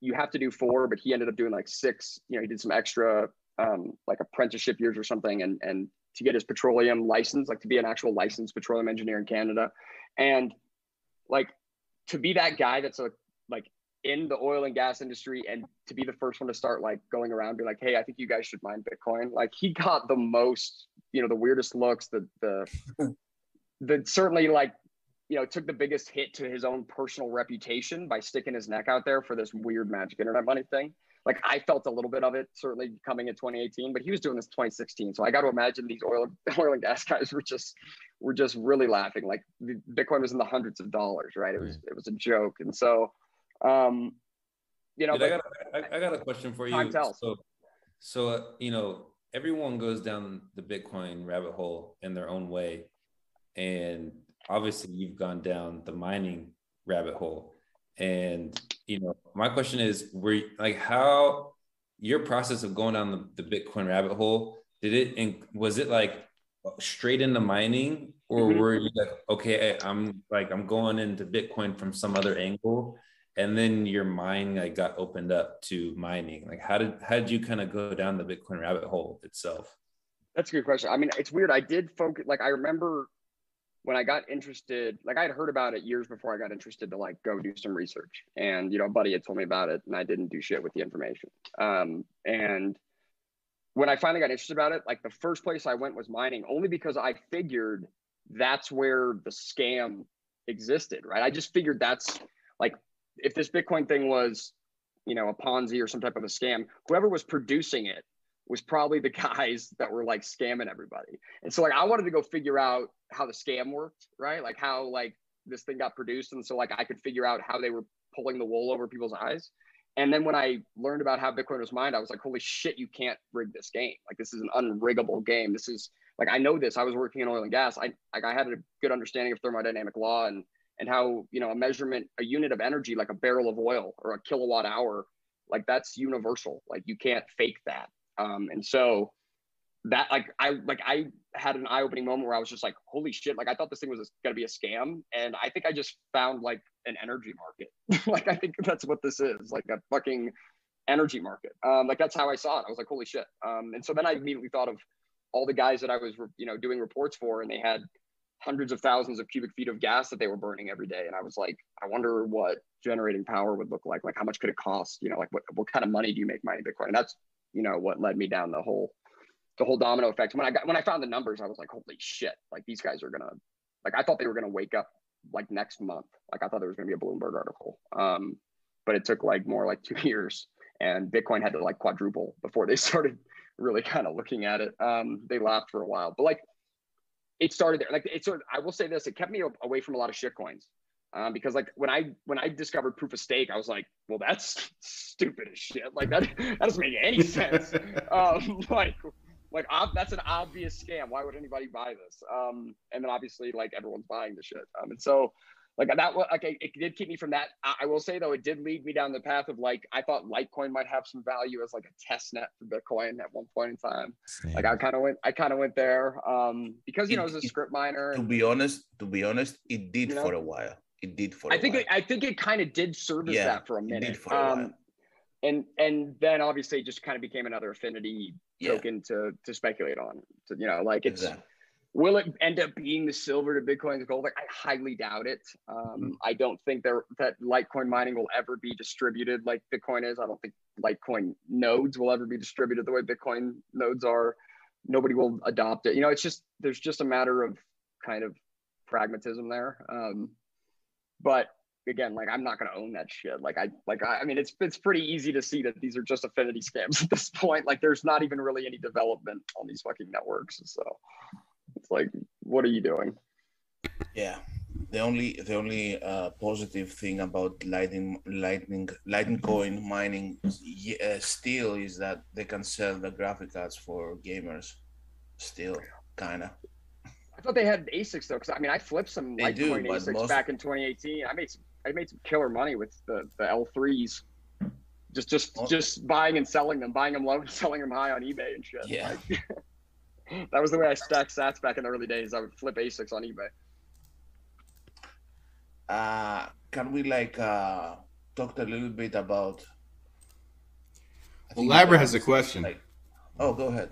you have to do four, but he ended up doing like six. You know, he did some extra um, like apprenticeship years or something, and and to get his petroleum license, like to be an actual licensed petroleum engineer in Canada, and like to be that guy that's a in the oil and gas industry and to be the first one to start like going around be like hey i think you guys should mine bitcoin like he got the most you know the weirdest looks the the <laughs> the certainly like you know took the biggest hit to his own personal reputation by sticking his neck out there for this weird magic internet money thing like I felt a little bit of it certainly coming in 2018, but he was doing this 2016. So I got to imagine these oil <laughs> oil and gas guys were just were just really laughing. Like Bitcoin was in the hundreds of dollars, right? It was it was a joke, and so um, you know. Dude, I got I, I, got a question for you. So, so uh, you know, everyone goes down the Bitcoin rabbit hole in their own way, and obviously you've gone down the mining rabbit hole and you know, my question is, were like how your process of going down the, the Bitcoin rabbit hole did it? And was it like straight into mining, or mm-hmm. were you like, okay, I'm like I'm going into Bitcoin from some other angle, and then your mind like got opened up to mining? Like, how did how did you kind of go down the Bitcoin rabbit hole itself? That's a good question. I mean, it's weird. I did focus. Like, I remember when I got interested, like I had heard about it years before I got interested to like go do some research. And you know, buddy had told me about it, and I didn't do shit with the information. Um, and when I finally got interested about it, like the first place I went was mining, only because I figured that's where the scam existed, right? I just figured that's like if this Bitcoin thing was, you know, a Ponzi or some type of a scam, whoever was producing it was probably the <laughs> guys that were like scamming everybody. And so like I wanted to go figure out how the scam worked, right? Like how like this thing got produced. And so like I could figure out how they were pulling the wool over people's eyes. And then when I learned about how Bitcoin was mined, I was like, holy shit, you can't rig this game. Like this is an unriggable game. This is like I know this. I was working in oil and gas. I like I had a good understanding of thermodynamic law and and how you know a measurement, a unit of energy, like a barrel of oil or a kilowatt hour, like that's universal. Like you can't fake that. Um, and so that like I like I had an eye-opening moment where I was just like, holy shit, like I thought this thing was gonna be a scam. And I think I just found like an energy market. <laughs> like I think that's what this is, like a fucking energy market. Um, like that's how I saw it. I was like, holy shit. Um, and so then I immediately thought of all the guys that I was, you know, doing reports for, and they had hundreds of thousands of cubic feet of gas that they were burning every day. And I was like, I wonder what generating power would look like. Like, how much could it cost? You know, like what, what kind of money do you make mining Bitcoin? And that's you know what led me down the whole the whole domino effect. When I got when I found the numbers, I was like, holy shit! Like these guys are gonna like I thought they were gonna wake up like next month. Like I thought there was gonna be a Bloomberg article. Um, but it took like more like <laughs> two years, and Bitcoin had to like quadruple before they <laughs> started really kind of looking at it. Um, they laughed for a while, but like it started there. Like it sort of, I will say this, it kept me away from a lot of shit coins um, because like when I when I discovered proof of stake, I was like, well, that's stupid as shit. Like that that doesn't make any sense. <laughs> um, like like ob- that's an obvious scam. Why would anybody buy this? Um, and then obviously like everyone's buying the shit. Um, and so like that like it did keep me from that. I, will say though, it did lead me down the path of like I thought Litecoin might have some value as like a test net for Bitcoin at one point in time. Same. Like I kind of went I kind of went there um, because you know it was a script miner. To be honest, to be honest, it did you know? for a while it did for. I think it, I think it kind of did service yeah, that for a minute. For a um, and and then obviously just kind of became another affinity yeah. token to to speculate on. To, you know, like it's exactly. Will it end up being the silver to Bitcoin's gold? Like I highly doubt it. Um, mm-hmm. I don't think there that Litecoin mining will ever be distributed like Bitcoin is. I don't think Litecoin nodes will ever be distributed the way Bitcoin nodes are. Nobody will adopt it. You know, it's just there's just a matter of kind of pragmatism there. Um, but again, like I'm not gonna own that shit. Like I like I, I mean it's it's pretty easy to see that these are just affinity scams <laughs> at this point. Like there's not even really any development on these fucking networks. So it's like, what are you doing? Yeah. The only the only uh, positive thing about lightning lightning Litecoin mining uh, still is that they can sell the graphic cards for gamers. Still, kinda. I thought they had ASICs though, because I mean, I flipped some they Litecoin do, ASICs most... back in 2018. I made some, I made some killer money with the the L3s. Just just oh. just buying and selling them, buying them low and <laughs> selling them high on eBay and shit. Yeah. Like, <laughs> <laughs> that was the way I stacked sats back in the early days. I would flip ASICs on eBay. Uh, can we like uh, talk a little bit about? Well, Labra has a question. Like, oh, go ahead.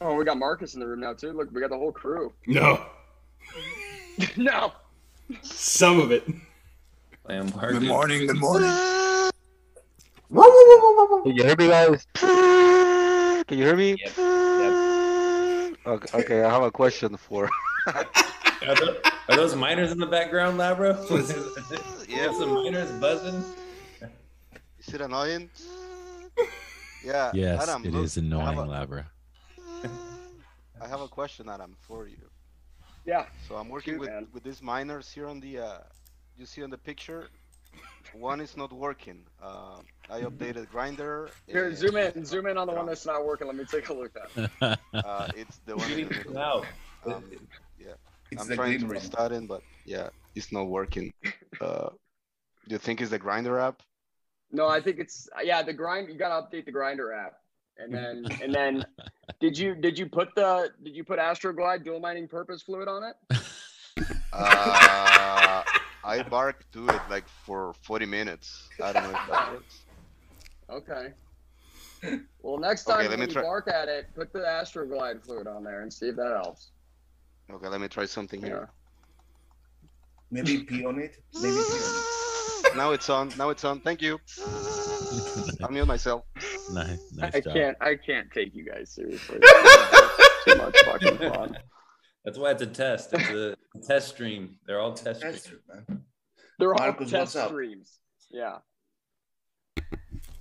Oh, we got Marcus in the room now too. Look, we got the whole crew. No. <laughs> no. Some of it. Good morning. Good morning. Can you hear me, guys? Can you hear me? Yep. Yep. Okay, okay, I have a question for. <laughs> Are those miners in the background, Labra? <laughs> yeah, some miners buzzing. Is it annoying? <laughs> Yeah. Yes, Adam, it look, is annoying, I Labra. I have a question, Adam, for you. Yeah. So I'm working with, with these miners here on the, uh, you see on the picture, one is not working. Uh, I updated Grinder. Here, zoom in, zoom in on the one that's not working. Let me take a look at. <laughs> uh, it's the one. In the um, yeah, it's I'm trying to restart it, but yeah, it's not working. Uh, do you think it's the Grinder app? No, I think it's yeah the grind. You gotta update the Grinder app, and then and then <laughs> did you did you put the did you put Astroglide dual mining purpose fluid on it? <laughs> Uh, I barked to it like for 40 minutes. I don't know if that works. Okay. Well, next time okay, when you try... bark at it, put the Astroglide fluid on there and see if that helps. Okay, let me try something yeah. here. Maybe pee on it. Maybe pee on it. Now it's on. Now it's on. Thank you. I'll mute myself. Nice, nice I job. can't. I can't take you guys seriously. too much fucking fun. That's why it's a test. It's a test stream. They're all test streams. They're all Marcus, test streams. Yeah.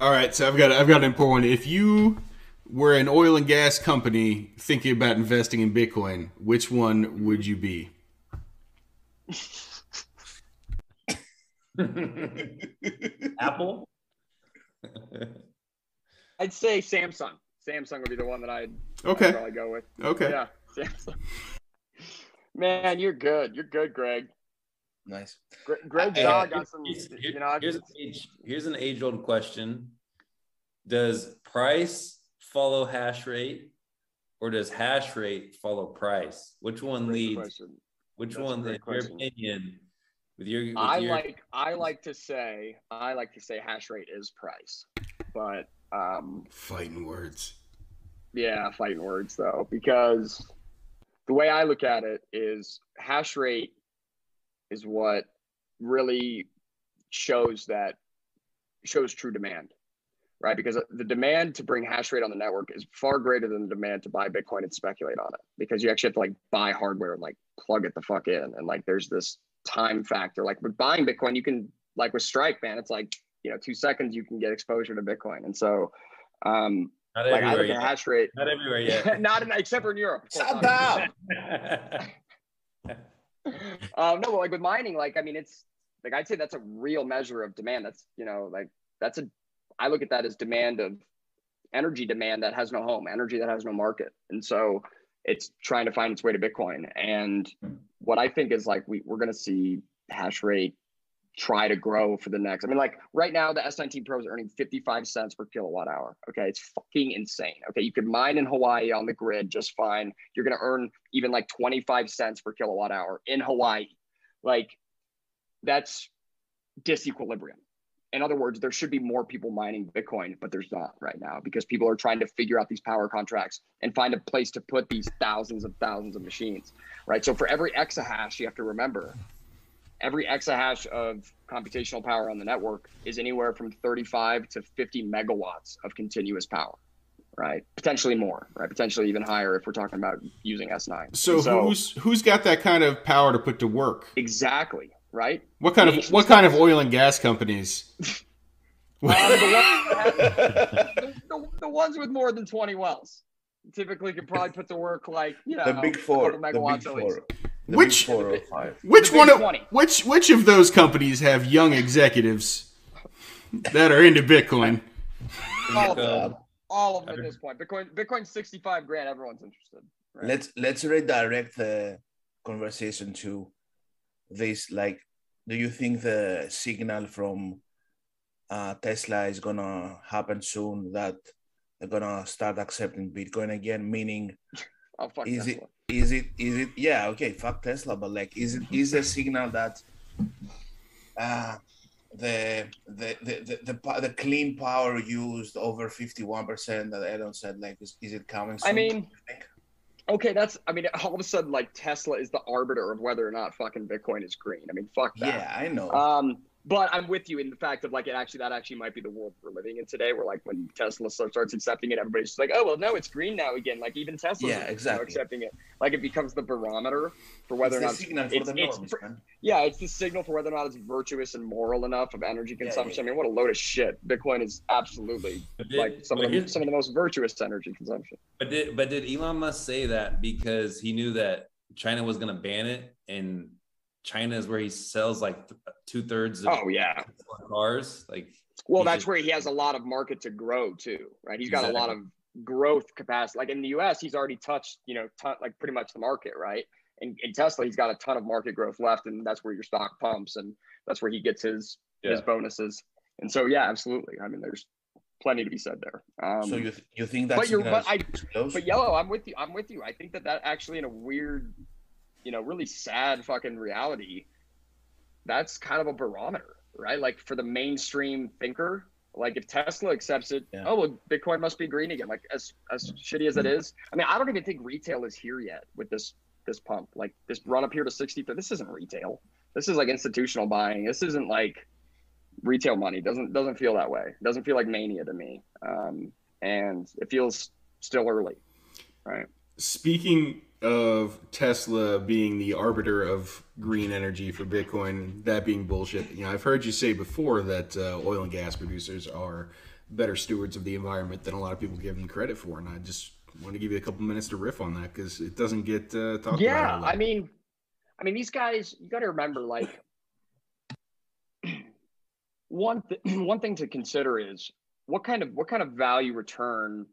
All right, so I've got I've got an important one. If you were an oil and gas company thinking about investing in Bitcoin, which one would you be? <laughs> Apple. <laughs> I'd say Samsung. Samsung would be the one that I'd, okay. I'd probably go with. Okay. Yeah, <laughs> Samsung. Man, you're good. You're good, Greg. Nice. Greg Jaw got some. Here's, you know, here's, age, here's an age old question Does price follow hash rate or does hash rate follow price? Which one leads? Question. Which That's one, in your opinion, with your, with I your... like I like to say I like to say hash rate is price, but um fighting words. Yeah, fighting words though, because the way I look at it is hash rate is what really shows that shows true demand, right? Because the demand to bring hash rate on the network is far greater than the demand to buy Bitcoin and speculate on it because you actually have to like buy hardware and like plug it the fuck in. And like there's this time factor. Like with buying Bitcoin, you can like with Strike, man, it's like, you know, two seconds you can get exposure to Bitcoin. And so um not like I look at hash rate. Not everywhere yet. <laughs> not in, except for in Europe. Shut up. <laughs> um, no, but like with mining, like I mean, it's like I'd say that's a real measure of demand. That's you know, like that's a. I look at that as demand of energy demand that has no home, energy that has no market, and so it's trying to find its way to Bitcoin. And what I think is like we we're going to see hash rate try to grow for the next. I mean, like right now, the S19 Pro is earning 55 cents per kilowatt hour. Okay. It's fucking insane. Okay. You could mine in Hawaii on the grid just fine. You're going to earn even like 25 cents per kilowatt hour in Hawaii. Like that's disequilibrium. In other words, there should be more people mining Bitcoin, but there's not right now because people are trying to figure out these power contracts and find a place to put these thousands of thousands of machines, right? So for every exahash, you have to remember every exahash of computational power on the network is anywhere from 35 to 50 megawatts of continuous power right? Potentially more right? Potentially even higher if we're talking about using s9 so, so who's who's got that kind of power to put to work? Exactly right? What kind of what kind of oil and gas companies? <laughs> Um, the, ones <laughs> the, the, ones with more than 20 wells typically can probably put to work like you know the big four the big four the which which one of, which which of those companies have young executives that are into Bitcoin? All of them. All of them at this point. Bitcoin Bitcoin 65 grand, everyone's interested. Right? Let's let's redirect the conversation to this like do you think the signal from uh, Tesla is gonna happen soon that they're gonna start accepting Bitcoin again? Meaning, oh, is Tesla. it is it is it yeah okay fuck tesla but like is it is a signal that uh the the the the, the, the clean power used over 51% that Elon said like is, is it coming soon, i mean okay that's i mean all of a sudden like tesla is the arbiter of whether or not fucking bitcoin is green. I mean fuck that. Yeah i know. Um but I'm with you in the fact of like it actually that actually might be the world we're living in today, where like when Tesla starts accepting it, everybody's just like, oh well, no, it's green now again. Like even Tesla, yeah, exactly, you know, accepting it. Like it becomes the barometer for whether it's or not it's, it's, it's yeah, it's the signal for whether or not it's virtuous and moral enough of energy consumption. Yeah, yeah. I mean, what a load of shit! Bitcoin is absolutely did, like some of the, some of the most virtuous energy consumption. But did but did Elon Musk say that because he knew that China was going to ban it and China is where he sells like two thirds of oh yeah cars. Like well, that's just, where he has a lot of market to grow too, right? He's got exactly. a lot of growth capacity. Like in the U.S., he's already touched you know ton, like pretty much the market, right? And in Tesla, he's got a ton of market growth left, and that's where your stock pumps, and that's where he gets his yeah. his bonuses. And so, yeah, absolutely. I mean, there's plenty to be said there. Um, so you th- you think that's but you're but I but yellow. I'm with you. I'm with you. I think that that actually in a weird you know, really sad fucking reality, that's kind of a barometer, right? Like for the mainstream thinker, like if Tesla accepts it, yeah. oh well, Bitcoin must be green again. Like as as shitty as it is, I mean, I don't even think retail is here yet with this this pump. Like this run up here to sixty. This isn't retail. This is like institutional buying. This isn't like retail money. Doesn't doesn't feel that way. It doesn't feel like mania to me. Um, and it feels still early, right? Speaking of Tesla being the arbiter of green energy for Bitcoin, that being bullshit. You know, I've heard you say before that uh, oil and gas producers are better stewards of the environment than a lot of people give them credit for, and I just want to give you a couple minutes to riff on that because it doesn't get uh, talked yeah, about. Yeah, I mean, I mean, these guys, you got to remember, like, <clears throat> one th- <clears throat> one thing to consider is what kind of what kind of value return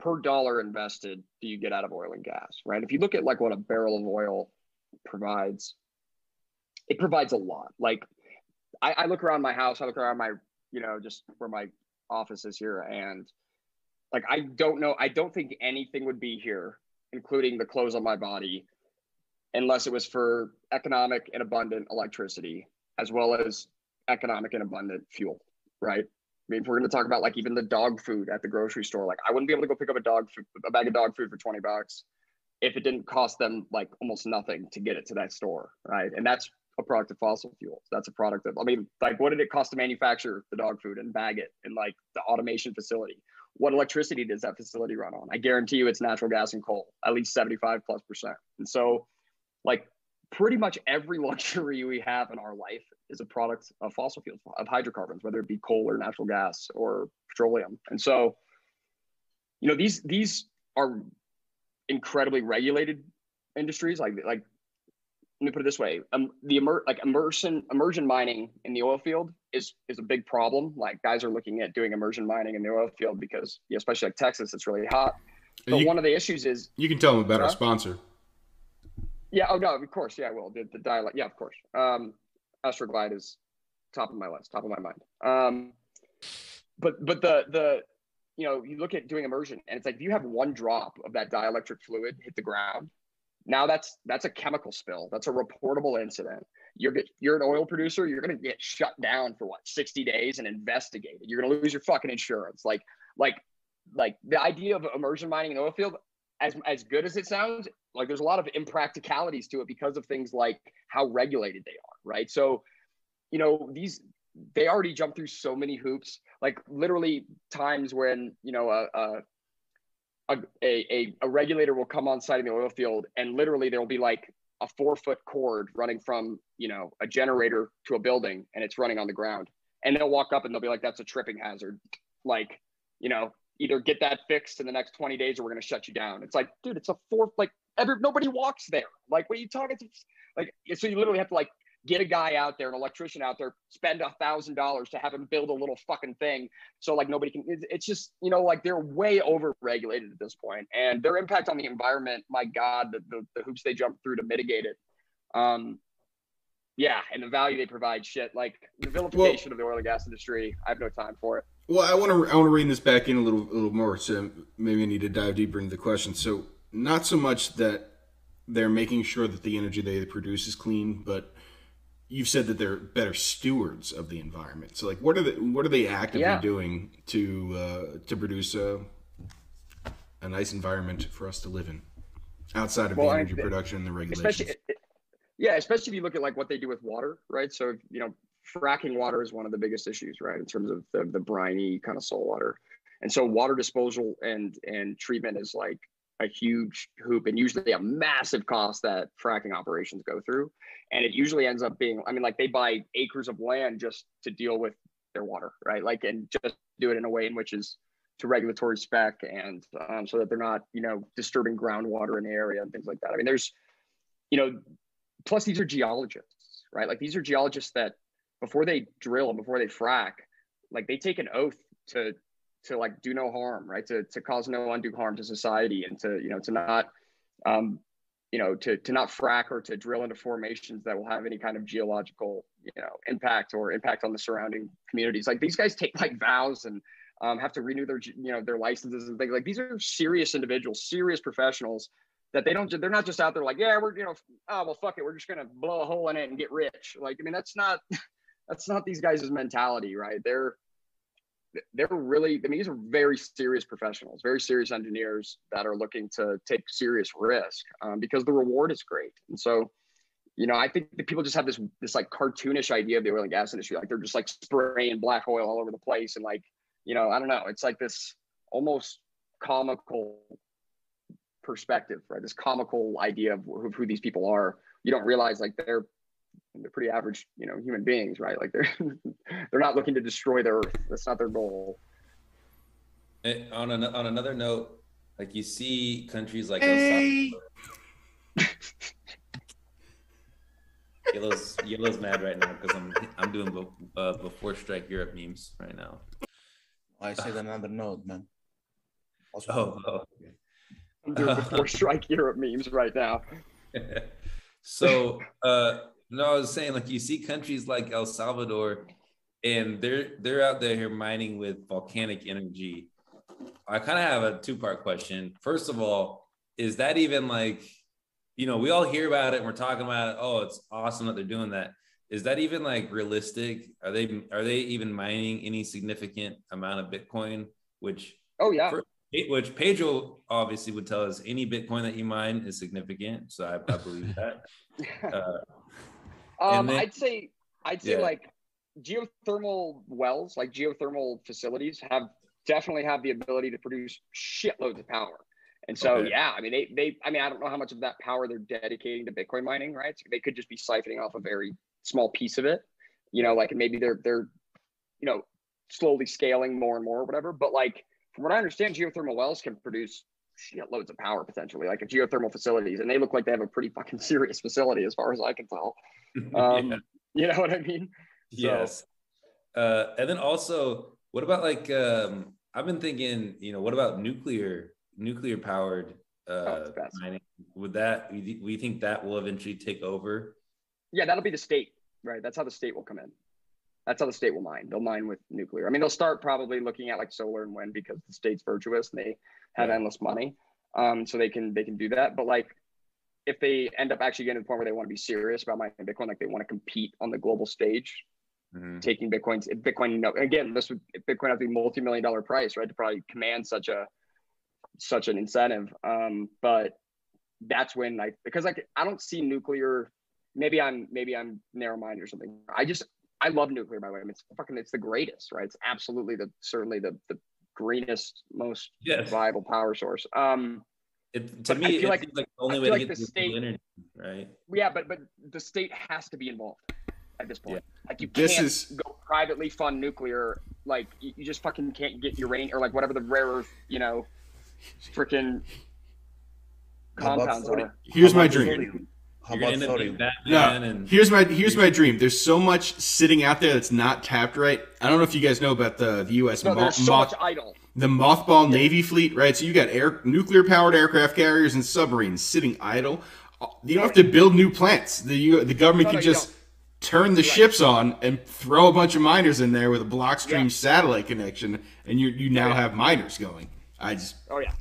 per dollar invested do you get out of oil and gas, right? If you look at like what a barrel of oil provides, it provides a lot. Like I, I look around my house, I look around my, you know, just where my office is here, and like I don't know, I don't think anything would be here, including the clothes on my body, unless it was for economic and abundant electricity, as well as economic and abundant fuel, right? Mean, if we're going to talk about like even the dog food at the grocery store, like I wouldn't be able to go pick up a dog a bag of dog food for 20 bucks if it didn't cost them like almost nothing to get it to that store. Right. And that's a product of fossil fuels. That's a product of, I mean, like what did it cost to manufacture the dog food and bag it in like the automation facility? What electricity does that facility run on? I guarantee you it's natural gas and coal, at least 75 plus percent. And so like pretty much every <laughs> luxury we have in our life is a product of fossil fuels, of hydrocarbons, whether it be coal or natural gas or petroleum. And so, you know, these these are incredibly regulated industries. Like like let me put it this way: um, the immer- like immersion immersion mining in the oil field is is a big problem. Like guys are looking at doing immersion mining in the oil field because, you know, especially like Texas, it's really hot. But you, one of the issues is you can tell them about our sponsor. Yeah. Oh no. Of course. Yeah. I will. The, the dielectric. Yeah. Of course. Um, Astroglide is top of my list, top of my mind. Um, but but the the you know you look at doing immersion and it's like if you have one drop of that dielectric fluid hit the ground, now that's that's a chemical spill. That's a reportable incident. You're you're an oil producer. You're gonna get shut down for what 60 days and investigated. You're gonna lose your fucking insurance. Like like like the idea of immersion mining in oil field as as good as it sounds, like there's a lot of impracticalities to it because of things like how regulated they are, right? So, you know, these they already jump through so many hoops, like literally times when you know a a, a, a regulator will come on site in the oil field and literally there will be like a four foot cord running from you know a generator to a building and it's running on the ground. And they'll walk up and they'll be like that's a tripping hazard. Like you know either get that fixed in the next 20 days or we're going to shut you down. It's like, dude, it's a fourth, like every, nobody walks there. Like, what are you talking to? Like, so you literally have to like get a guy out there, an electrician out there, spend a thousand dollars to have him build a little fucking thing. So like nobody can, it's just, you know, like they're way over regulated at this point and their impact on the environment, my God, the, the, the hoops they jump through to mitigate it. Um, yeah, and the value they provide, shit like the vilification well, of the oil and gas industry. I have no time for it. Well, I want to I want to rein this back in a little a little more. So maybe I need to dive deeper into the question. So not so much that they're making sure that the energy they produce is clean, but you've said that they're better stewards of the environment. So like, what are they what are they actively yeah. doing to uh, to produce a a nice environment for us to live in outside of well, the energy I, production and the regulation? Especially, yeah, especially if you look at like what they do with water, right? So you know, fracking water is one of the biggest issues, right? In terms of the, the briny kind of salt water. And so water disposal and and treatment is like a huge hoop and usually a massive cost that fracking operations go through. And it usually ends up being, I mean, like they buy acres of land just to deal with their water, right? Like, and just do it in a way in which is to regulatory spec and um, so that they're not, you know, disturbing groundwater in the area and things like that. I mean, there's, you know, plus these are geologists, right? Like these are geologists that before they drill and before they frack, like they take an oath to to like do no harm, right? To to cause no undue harm to society and to you know to not um, you know to to not frack or to drill into formations that will have any kind of geological you know impact or impact on the surrounding communities. Like these guys take like vows and um, have to renew their you know their licenses and things like these are serious individuals, serious professionals that they don't they're not just out there like yeah we're you know oh well fuck it we're just gonna blow a hole in it and get rich. Like I mean that's not that's not these guys' mentality, right? They're they're really, I mean, these are very serious professionals, very serious engineers that are looking to take serious risk um, because the reward is great. And so, you know, I think that people just have this this like cartoonish idea of the oil and gas industry, like they're just like spraying black oil all over the place, and like, you know, I don't know, it's like this almost comical perspective, right? This comical idea of who, who these people are. You don't realize like they're they're pretty average, you know, human beings, right? Like they're <laughs> they're not looking to destroy the earth. That's not their goal. And on an, on another note, like you see countries like hey. Yellow's Yellow's mad right now because I'm I'm doing uh, before strike Europe memes right now. I said another note, man. Also, oh, oh. I'm doing before <laughs> strike Europe memes right now. <laughs> so uh no, I was saying like you see countries like El Salvador, and they're they're out there here mining with volcanic energy. I kind of have a two part question. First of all, is that even like, you know, we all hear about it and we're talking about it. Oh, it's awesome that they're doing that. Is that even like realistic? Are they are they even mining any significant amount of Bitcoin? Which oh yeah, for, which Pedro obviously would tell us any Bitcoin that you mine is significant. So I, I believe that. <laughs> Uh, um, then, I'd say I'd say yeah. like geothermal wells, like geothermal facilities, have definitely have the ability to produce shitloads of power. And so, okay. yeah, I mean, they, they, I mean, I don't know how much of that power they're dedicating to Bitcoin mining, right? So they could just be siphoning off a very small piece of it, you know, like maybe they're, they're, you know, slowly scaling more and more, or whatever. But like, from what I understand, geothermal wells can produce shitloads of power potentially, like a geothermal facilities, and they look like they have a pretty fucking serious facility as far as I can tell. <laughs> Um, yeah. You know what I mean? Yes. Uh, and then also, what about like um, I've been thinking, you know, what about nuclear nuclear powered uh, oh, mining? Would that we think that will eventually take over? Yeah, that'll be the state, right? That's how the state will come in. That's how the state will mine. They'll mine with nuclear. I mean, they'll start probably looking at like solar and wind because the state's virtuous and they have yeah. endless money, um, so they can they can do that. But like if they end up actually getting to the point where they want to be serious about mining Bitcoin, like they want to compete on the global stage, mm-hmm. taking Bitcoin's Bitcoin, you know, again, this would Bitcoin have to be multi-million dollar price, right? To probably command such a, such an incentive. Um, but that's when I, because like, I don't see nuclear, maybe I'm, maybe I'm narrow minded or something. I just, I love nuclear by the way. I mean, it's fucking, it's the greatest, right? It's absolutely the, certainly the, the greenest, most yes. viable power source. Um, it, to but me, it like, like the only way to like get the state, energy, right? Yeah, but but the state has to be involved at this point. Yeah. Like you this can't is... go privately fund nuclear. Like you, you just fucking can't get uranium or like whatever the rare earth, you know, freaking compounds are. Here's my dream. How about yeah. And... Here's my here's my dream. There's so much sitting out there that's not tapped right. I don't know if you guys know about the the U.S. No, there's so much idle the mothball yeah. Navy fleet, right? So you got air nuclear powered aircraft carriers and submarines sitting idle. You don't have to build new plants. The the government no, can no, just turn the right. ships on and throw a bunch of miners in there with a Blockstream yeah. satellite connection, and you you now have miners going. I just oh yeah.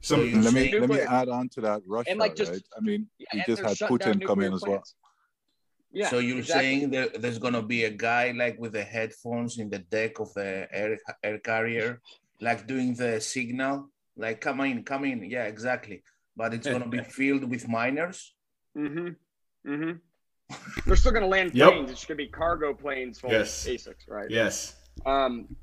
So let me let me add on to that Russia, like just, right? I mean, yeah, we just had Putin come in as well. Yeah, so you're exactly. saying that there's gonna be a guy like with the headphones in the deck of the air air carrier like doing the signal, like come in, come in. Yeah, exactly. But it's gonna be <laughs> filled with miners. Mm-hmm. Mm-hmm. <laughs> they're still going to land yep. planes. It's going to be cargo planes full yes. of ASICs, right? Yes. Um,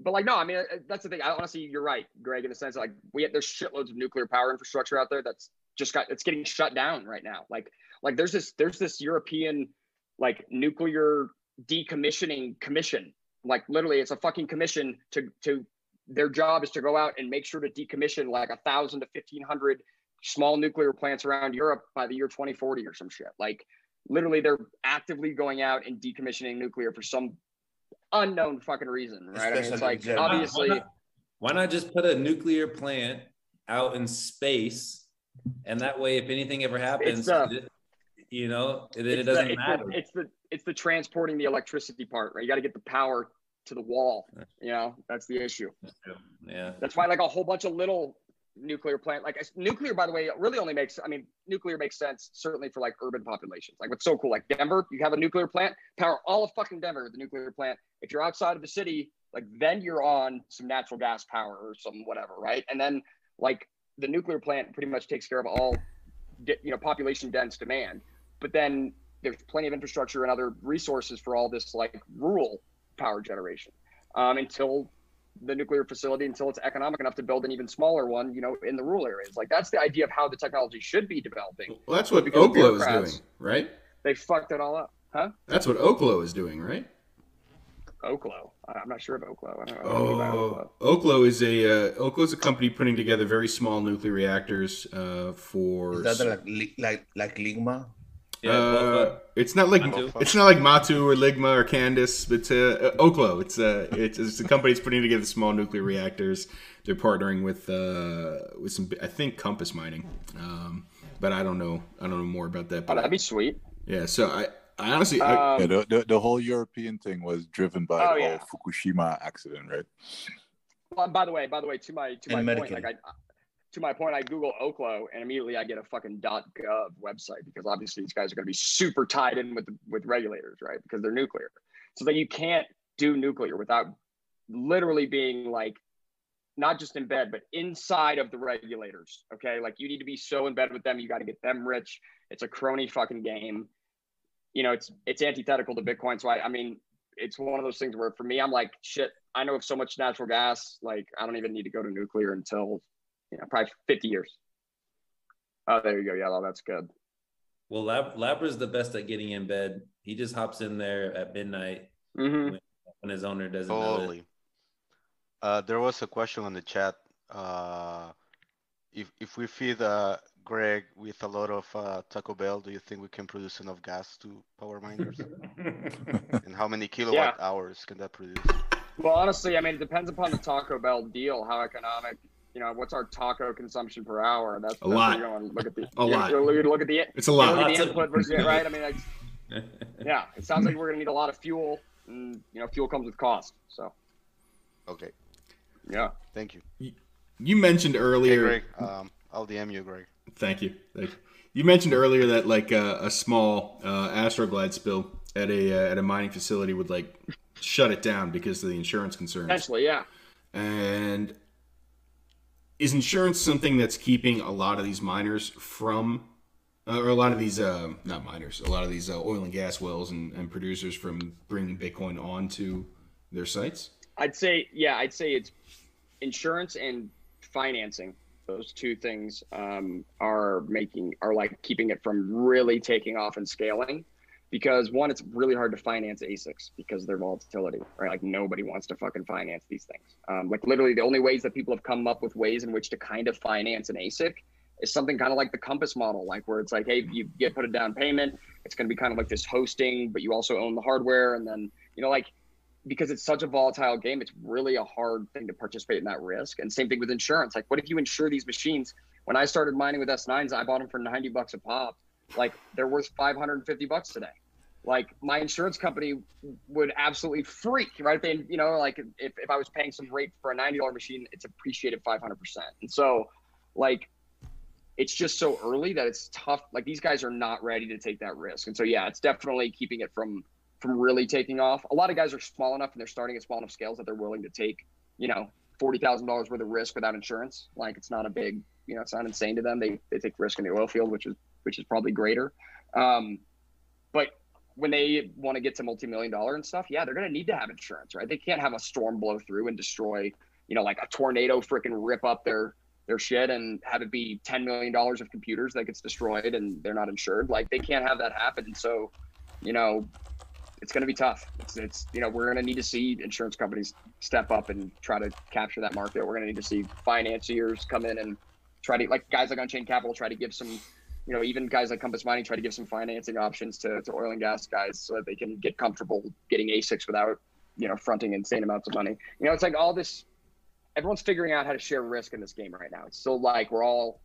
but like, no, I mean, uh, that's the thing. I honestly, you're right, Greg, in the sense like we have, there's shitloads of nuclear power infrastructure out there that's just got it's getting shut down right now. Like, like there's this there's this European like nuclear decommissioning commission. Like literally, it's a fucking commission to to their job is to go out and make sure to decommission like a thousand to fifteen hundred small nuclear plants around Europe by the year 2040 or some shit. Like literally they're actively going out and decommissioning nuclear for some unknown fucking reason, right? I mean, it's like yeah. obviously. Why not, why not just put a nuclear plant out in space, and that way, if anything ever happens, uh, it, you know, then it doesn't the, matter. The, it's the it's the transporting the electricity part, right? You got to get the power to the wall. You know, that's the issue. Yeah. That's why like a whole bunch of little nuclear plant like nuclear by the way really only makes i mean nuclear makes sense certainly for like urban populations. Like what's so cool like denver you have a nuclear plant power all of fucking denver with the nuclear plant. If you're outside of the city like then you're on some natural gas power or some whatever right? And then like the nuclear plant pretty much takes care of all you know population dense demand. But then there's plenty of infrastructure and other resources for all this like rural power generation um, until the nuclear facility until it's economic enough to build an even smaller one, you know, in the rural areas. Like that's the idea of how the technology should be developing. Well, that's what Oklo is doing, right? They fucked it all up, huh? That's what Oklo is doing, right? Oklo. I'm not sure of Oklo. I don't know oh, Oklo. Oklo is a uh, Oklo is a company putting together very small nuclear reactors uh, for. Is that like like like Ligma? Yeah, uh, it's not like Matu. it's not like Matu or Ligma or Candace. It's uh, Oklo. It's uh, it's, it's a company that's putting together small nuclear reactors. They're partnering with uh, with some I think Compass Mining, um, but I don't know I don't know more about that. But oh, that'd be sweet. Yeah, so I I honestly um, I, yeah, the, the, the whole European thing was driven by oh, the yeah. Fukushima accident, right? Well, by the way, by the way, to my to my point, like I to my point, I Google Oklo and immediately I get a fucking .gov website because obviously these guys are going to be super tied in with the, with regulators, right? Because they're nuclear, so that you can't do nuclear without literally being like not just in bed, but inside of the regulators. Okay, like you need to be so in bed with them, you got to get them rich. It's a crony fucking game. You know, it's it's antithetical to Bitcoin. So I, I mean, it's one of those things where for me, I'm like, shit. I know of so much natural gas, like I don't even need to go to nuclear until you know, probably 50 years. Oh, there you go. Yeah, well, that's good. Well, Lab- Labra's the best at getting in bed. He just hops in there at midnight mm-hmm. when, when, his owner doesn't totally. know it. Uh, there was a question on the chat. Uh, if if we feed uh, Greg with a lot of uh, Taco Bell, do you think we can produce enough gas to power miners? <laughs> and how many kilowatt yeah. hours can that produce? Well, honestly, I mean, it depends upon the Taco Bell deal, how economic you know, what's our taco consumption per hour? That's, a that's lot. look at the a lot. You look at the it's a lot. Look at the input versus right. I mean, <laughs> yeah, it sounds like we're gonna need a lot of fuel, and you know, fuel comes with cost. So, okay, yeah, thank you. You, mentioned earlier. Hey, Greg, um, I'll DM you, Greg. Thank you. Thank you. You mentioned earlier that like uh, a small uh, Astroglide spill at a uh, at a mining facility would like shut it down because of the insurance concerns. Essentially, yeah. And is insurance something that's keeping a lot of these miners from uh, or a lot of these uh, not miners a lot of these uh, oil and gas wells and, and, producers from bringing bitcoin onto their sites? I'd say yeah i'd say it's insurance and financing. Those two things um, are making are like keeping it from really taking off and scaling because one, it's really hard to finance ASICs because of their volatility, right? Like nobody wants to fucking finance these things. Um, like literally, the only ways that people have come up with ways in which to kind of finance an ASIC is something kind of like the Compass model, like where it's like, hey, you get put a down payment, it's going to be kind of like this hosting, but you also own the hardware, and then you know, like because it's such a volatile game, it's really a hard thing to participate in that risk. And same thing with insurance. Like, what if you insure these machines? When I started mining with S9s, I bought them for 90 bucks a pop like they're worth 550 bucks today. Like my insurance company would absolutely freak right? If they you know like if, if i was paying some rate for a $90 machine it's appreciated 500% and so like it's just so early that it's tough. Like these guys are not ready to take that risk. And so yeah it's definitely keeping it from from really taking off. A lot of guys are small enough and they're starting at small enough scales that they're willing to take you know $40000 worth of risk without insurance. Like it's not a big you know it's not insane to them. They, they take risk in the oil field which is which is probably greater. Um, but when they want to get to multi-million dollar and stuff, yeah, they're gonna need to have insurance, right? They can't have a storm blow through and destroy, you know, like a tornado freaking rip up their their shit and have it be ten million dollars of computers that gets destroyed and they're not insured. Like they can't have that happen. And so, you know, it's going to be tough. It's, it's you know we're going to need to see insurance companies step up and try to capture that market. We're going to need to see financiers come in and try to like guys like Unchained Capital try to give some, you know, even guys like Compass Mining try to give some financing options to, to oil and gas guys so that they can get comfortable getting ASICs without you know fronting insane amounts of money. You know, it's like all this. Everyone's figuring out how to share risk in this game right now. It's still like we're all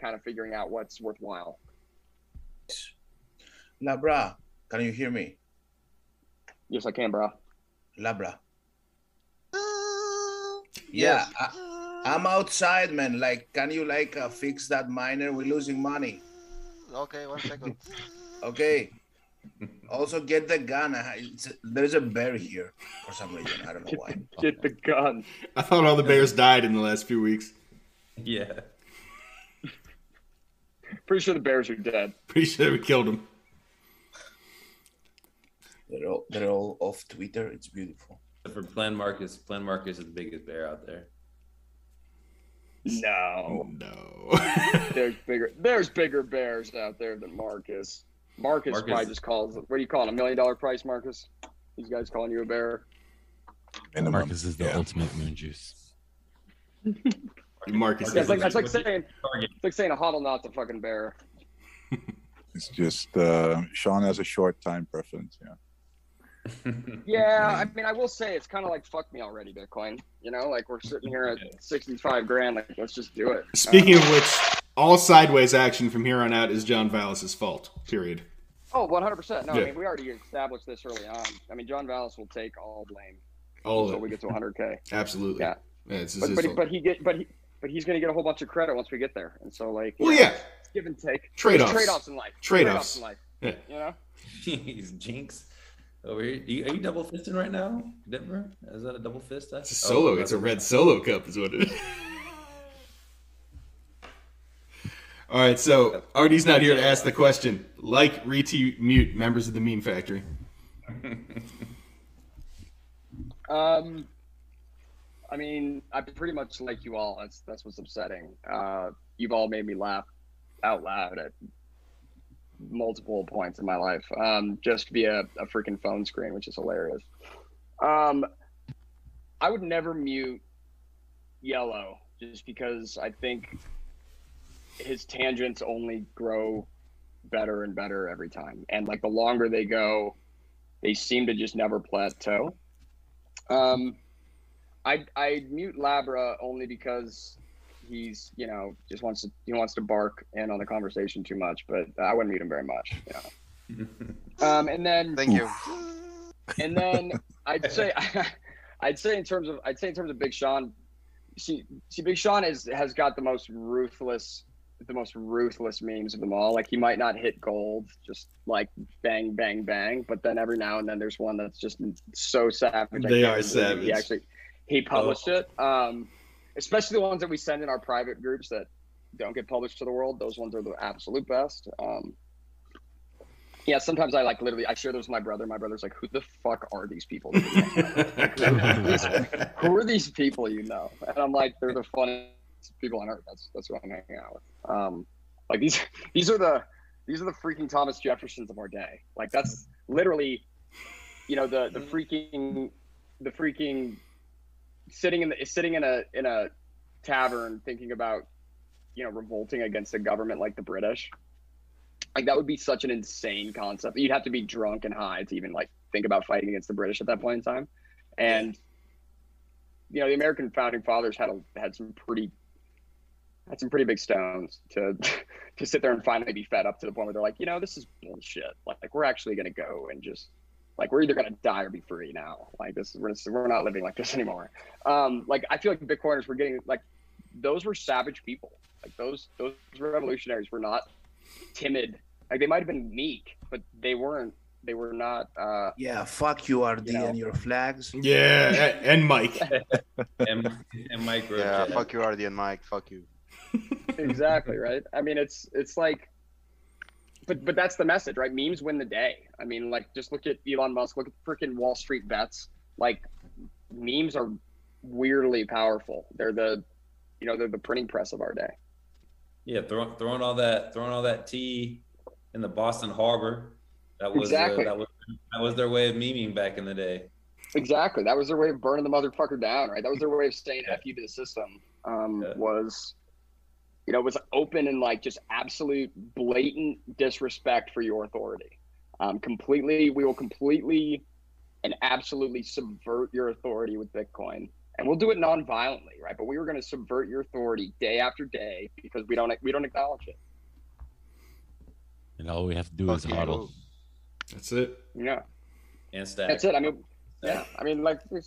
kind of figuring out what's worthwhile. Labra, can you hear me? Yes, I can, bro. Labra. Yeah, I, am outside, man. Like, can you like uh, fix that miner? We're losing money. Okay, one second. okay. Also, get the gun. It's, there's a bear here for some reason. I don't know why. <laughs> Get the gun. I thought all the bears died in the last few weeks. Yeah. Pretty sure the bears are dead. Pretty sure we killed them. They're all they're all off Twitter. It's beautiful. For Plan Marcus, Plan Marcus is the biggest bear out there. No, no. <laughs> there's <laughs> bigger. There's bigger bears out there than Marcus. Marcus, Marcus probably just calls. What do you call it? A million dollar price, Marcus? These guys calling you a bear. And Marcus is the yeah. ultimate moon juice. Marcus. Yeah, it's like, that's like saying. It's like saying a huddle not a fucking bear. <laughs> It's just uh, Sean has a short time preference. Yeah yeah, I mean, I will say it's kind of like fuck me already, Bitcoin. You know, like we're sitting here at sixty-five grand. Like, let's just do it. Speaking uh, of which, all sideways action from here on out is John Vallis's fault. Period. Oh, 100%. No, yeah. I mean, we already established this early on. I mean, John Vallis will take all blame all until we get to 100K. Absolutely. Yeah. yeah but, but, but, he get, but he, but he's going to get a whole bunch of credit once we get there. And so, like, well, know, yeah, give and take. Trade offs. Trade offs in life. Trade offs in life. Yeah. You know? <laughs> Jeez, Jinx over here. Are you, are you double fisting right now, Denver? Is that a double fist? It's a solo. Oh, it's a red solo cup, is what it is. <laughs> All right, so Artie's not here to ask the question. Like, retweet, mute members of the Meme Factory. <laughs> um, I mean, I pretty much like you all. That's that's what's upsetting. Uh, you've all made me laugh out loud at multiple points in my life um, just via a freaking phone screen, which is hilarious. Um, I would never mute Yellow just because I think his tangents only grow better and better every time. And like the longer they go, they seem to just never plateau. Um, I I mute Labra only because he's you know just wants to he wants to bark in on the conversation too much, but I wouldn't mute him very much. You know. <laughs> um, and then thank you. <laughs> And then I'd say <laughs> I'd say in terms of I'd say in terms of Big Sean, see see Big Sean is has got the most ruthless the most ruthless memes of them all. Like he might not hit gold, just like bang, bang, bang. But then every now and then there's one that's just so savage. They are savage. He actually he published oh. it. Um, especially the ones that we send in our private groups that don't get published to the world. Those ones are the absolute best. Um, yeah, sometimes I like literally I share those with my brother. My brother's like, "Who the fuck are these people? <laughs> who are these people you know?" And I'm like, "They're the funniest people on earth. That's that's who I'm hanging out with." Um, like these these are the these are the freaking Thomas Jeffersons of our day. Like that's literally, you know, the the freaking the freaking sitting in the sitting in a in a tavern thinking about you know revolting against a government like the British. Like that would be such an insane concept. You'd have to be drunk and high to even like think about fighting against the British at that point in time. And you know, the American founding fathers had a, had some pretty had some pretty big stones to <laughs> to sit there and finally be fed up to the point where they're like, you know, this is bullshit. Like, like we're actually going to go and just like we're either gonna die or be free now. Like this, we're, we're not living like this <laughs> anymore. Um, like I feel like Bitcoiners were getting like those were savage people. Like those those revolutionaries were not timid. Like they might have been meek, but they weren't. They were not. Uh, yeah, fuck you, RD, you know? and your flags. Yeah, and Mike. <laughs> and, and Mike. Yeah, fuck you, RD, and Mike. Fuck you. exactly right. I mean, it's it's like but but that's the message, right? Memes win the day. I mean, like just look at Elon Musk, look at freaking Wall Street bets. Like memes are weirdly powerful. They're the you know, they're the printing press of our day. Yeah, throwing throwing all that throwing all that tea in the Boston Harbor. That was uh, exactly. Uh, that was that was their way of memeing back in the day. Exactly. That was their way of burning the motherfucker down, right? That was their way of saying. F you to the system. Um, yeah. was you know, was open and like just absolute blatant disrespect for your authority. Um, completely, we will completely and absolutely subvert your authority with Bitcoin, and we'll do it non-violently, right? But we were going to subvert your authority day after day because we don't we don't acknowledge it. And all we have to do is model. That's it. Yeah. And stack. That's it. I mean, yeah. I mean, like, I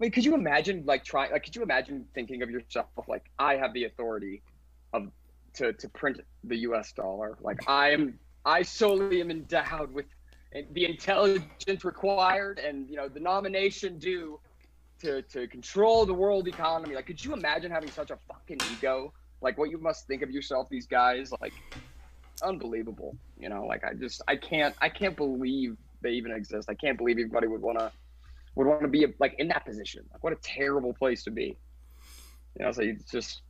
mean, could you imagine like trying? Like, could you imagine thinking of yourself like, I have the authority of to to print the U.S. dollar. Like I am, I solely am endowed with the intelligence required and you know the nomination due to to control the world economy. Like, could you imagine having such a fucking ego? Like, what you must think of yourself, these guys. Like, unbelievable. You know, like I just I can't I can't believe they even exist. I can't believe anybody would want to would want to be like in that position. Like, what a terrible place to be. You know, so it's just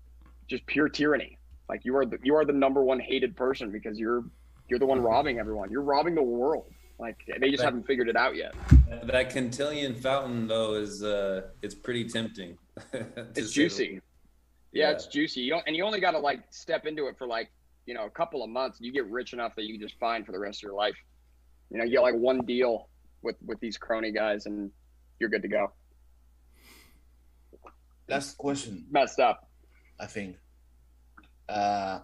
just pure tyranny. Like you are the you are the number one hated person because you're you're the one mm-hmm. robbing everyone. You're robbing the world. Like they just that, haven't figured it out yet. That Cantillon fountain though is uh it's pretty tempting. <laughs> it's juicy. Yeah, yeah, it's juicy. You don't and you only gotta like step into it for like, you know, a couple of months and you get rich enough that you can just fine for the rest of your life. You know, you get like one deal with with these crony guys and you're good to go. Last question. Messed up. I think uh,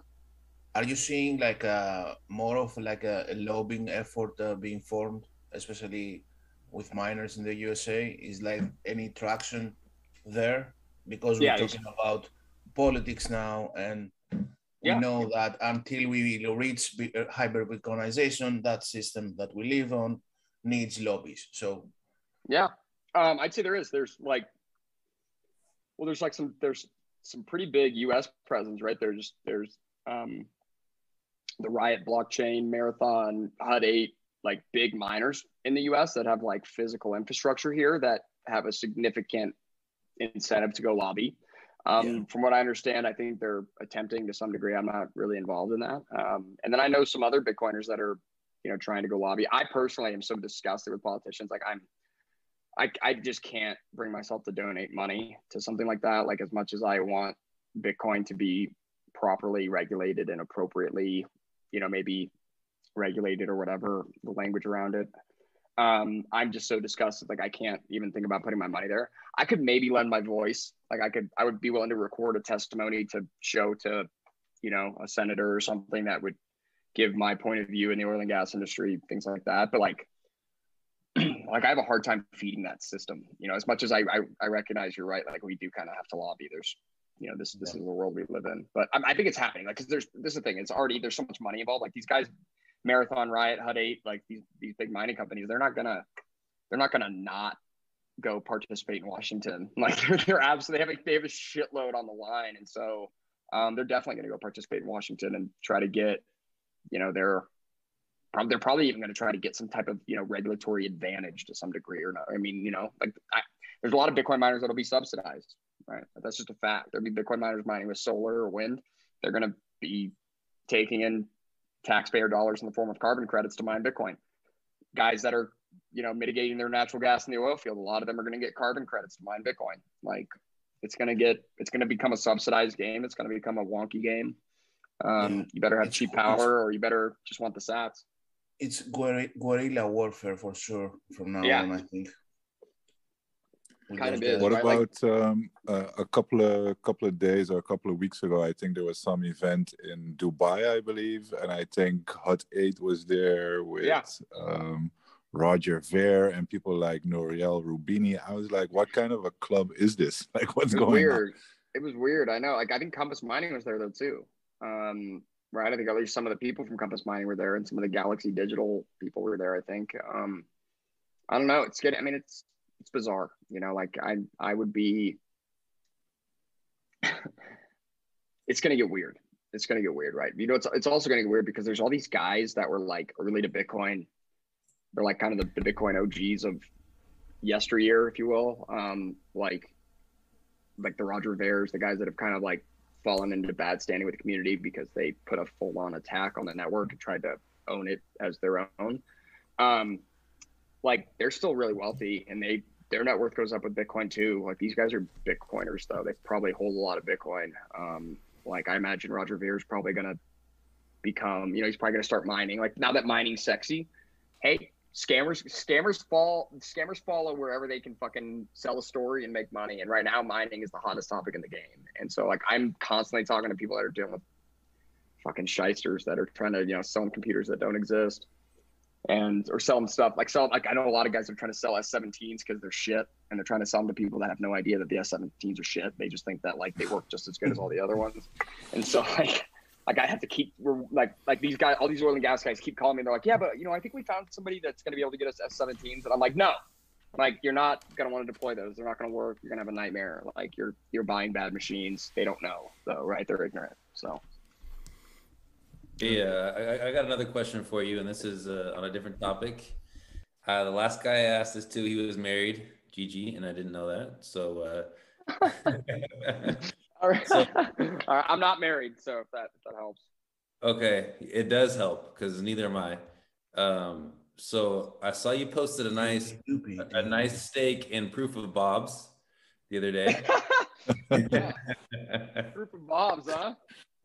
are you seeing like a uh, more of like a, a lobbying effort uh, being formed, especially with miners in the USA? Is like any traction there? Because we're yeah, talking about politics now, and we yeah. know that until we reach uh, hyper Bitcoinization, that system that we live on needs lobbies. So, yeah, um, I'd say there is. There's like, well, there's like some there's some pretty big U.S. presence, right? There's there's um, the Riot blockchain, Marathon, Hut Eight, like big miners in the U.S. that have like physical infrastructure here that have a significant incentive to go lobby. Um, yeah. From what I understand, I think they're attempting to some degree. I'm not really involved in that. Um, and then I know some other Bitcoiners that are, you know, trying to go lobby. I personally am so disgusted with politicians. Like I'm I, I just can't bring myself to donate money to something like that. Like as much as I want Bitcoin to be properly regulated and appropriately, you know, maybe regulated or whatever the language around it. Um, I'm just so disgusted. Like I can't even think about putting my money there. I could maybe lend my voice. Like I could, I would be willing to record a testimony to show to, you know, a senator or something that would give my point of view in the oil and gas industry, things like that. But like <clears throat> like I have a hard time feeding that system. You know, as much as I I, I recognize you're right, like we do kind of have to lobby. There's you know this this yeah. is the world we live in, but I, I think it's happening. Like because there's this is the thing. It's already there's so much money involved. Like these guys, Marathon, Riot, Hut Eight, like these these big mining companies, they're not gonna they're not gonna not go participate in Washington. <laughs> Like they're, they're absolutely they have a, they have a shitload on the line, and so um, they're definitely to go participate in Washington and try to get you know their probably they're probably even going to try to get some type of you know regulatory advantage to some degree or not. I mean, you know, like I, there's a lot of Bitcoin miners that'll be subsidized, right? That's just a fact. There'll be Bitcoin miners mining with solar or wind. They're going to be taking in taxpayer dollars in the form of carbon credits to mine Bitcoin. Guys that are you know mitigating their natural gas in the oil field, a lot of them are going to get carbon credits to mine Bitcoin. Like it's going to get it's going to become a subsidized game. It's going to become a wonky game. Um, yeah. You better have it's, cheap power, or you better just want the Sats it's guerrilla warfare for sure from now yeah. on. I think. Kind of is, what right? about like, um, uh, a couple of couple of days or a couple of weeks ago? I think there was some event in Dubai, I believe, and I think Hut Eight was there with yeah. um, Roger Ver and people like Nouriel Rubini. I was like, what kind of a club is this? <laughs> Like, what's going weird. on? It was weird. I know. Like, I think Compass Mining was there though too. Um, right? I think at least some of the people from Compass Mining were there, and some of the Galaxy Digital people were there. I think. Um, I don't know. It's good. I mean, it's it's bizarre. You know, like I I would be. <laughs> it's gonna get weird. it's gonna get weird, right? You know, it's it's also gonna get weird because there's all these guys that were like early to Bitcoin. They're like kind of the, the Bitcoin OGs of yesteryear, if you will. Um, like like the Roger Veres, the guys that have kind of like fallen into bad standing with the community because they put a full on attack on the network and tried to own it as their own. Um, like they're still really wealthy and they their net worth goes up with Bitcoin too. Like these guys are Bitcoiners though. They probably hold a lot of Bitcoin. Um, like I imagine Roger Ver is probably gonna become, you know, he's probably gonna start mining. Like now that mining's sexy, hey, scammers scammers fall scammers follow wherever they can fucking sell a story and make money. And right now mining is the hottest topic in the game. And so like I'm constantly talking to people that are dealing with fucking shysters that are trying to, you know, sell computers that don't exist and or sell them stuff like sell like I know a lot of guys are trying to sell S17s because they're shit and they're trying to sell them to people that have no idea that the S17s are shit. They just think that like they work just as good as all the other ones. And so <laughs> like like I have to keep like like these guys all these oil and gas guys keep calling me. They're like, yeah, but you know I think we found somebody that's going to be able to get us S17s, and I'm like, no. Like you're not gonna want to deploy those. They're not gonna work. You're gonna have a nightmare. Like you're you're buying bad machines. They don't know though, right? They're ignorant. So yeah, I, I got another question for you, and this is uh, on a different topic. Uh, the last guy I asked this to, he was married, Gigi, and I didn't know that. So, uh... <laughs> <laughs> all, right. so <laughs> all right, I'm not married, so if that if that helps. Okay, it does help because neither am I. Um, so I saw you posted a nice a, a nice steak in proof of Bob's the other day. <laughs> <laughs> proof of Bob's, huh?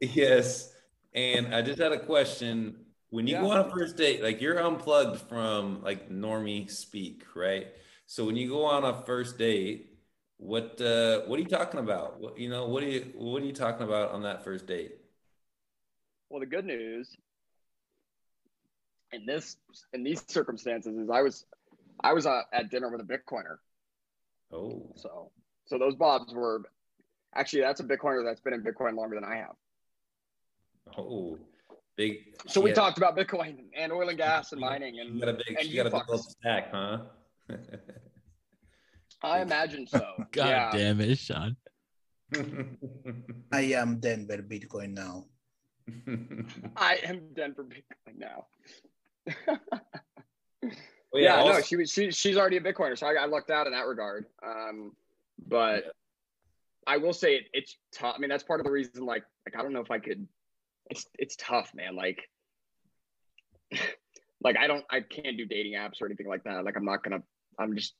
Yes. And I just had a question. When you yeah. go on a first date, like you're unplugged from like normie speak, right? So when you go on a first date, what uh what are you talking about? What you know, what are you what are you talking about on that first date? Well, the good news in this in these circumstances is I was I was uh, at dinner with a Bitcoiner. Oh. So so those bobs were actually that's a Bitcoiner that's been in Bitcoin longer than I have. Oh, big. So we talked about Bitcoin and oil and gas and mining <laughs> and you got a big, and you got a big old stack, huh? <laughs> I imagine so. <laughs> God yeah. damn it, Sean. <laughs> I am Denver Bitcoin now. <laughs> I am Denver Bitcoin now. well, yeah, yeah also- no, she was she, she's already a Bitcoiner, so I, I lucked out in that regard. Um, but I will say it, it's tough. I mean, that's part of the reason. Like, like I don't know if I could it's it's tough, man. Like like I don't I can't do dating apps or anything like that. Like I'm not gonna I'm just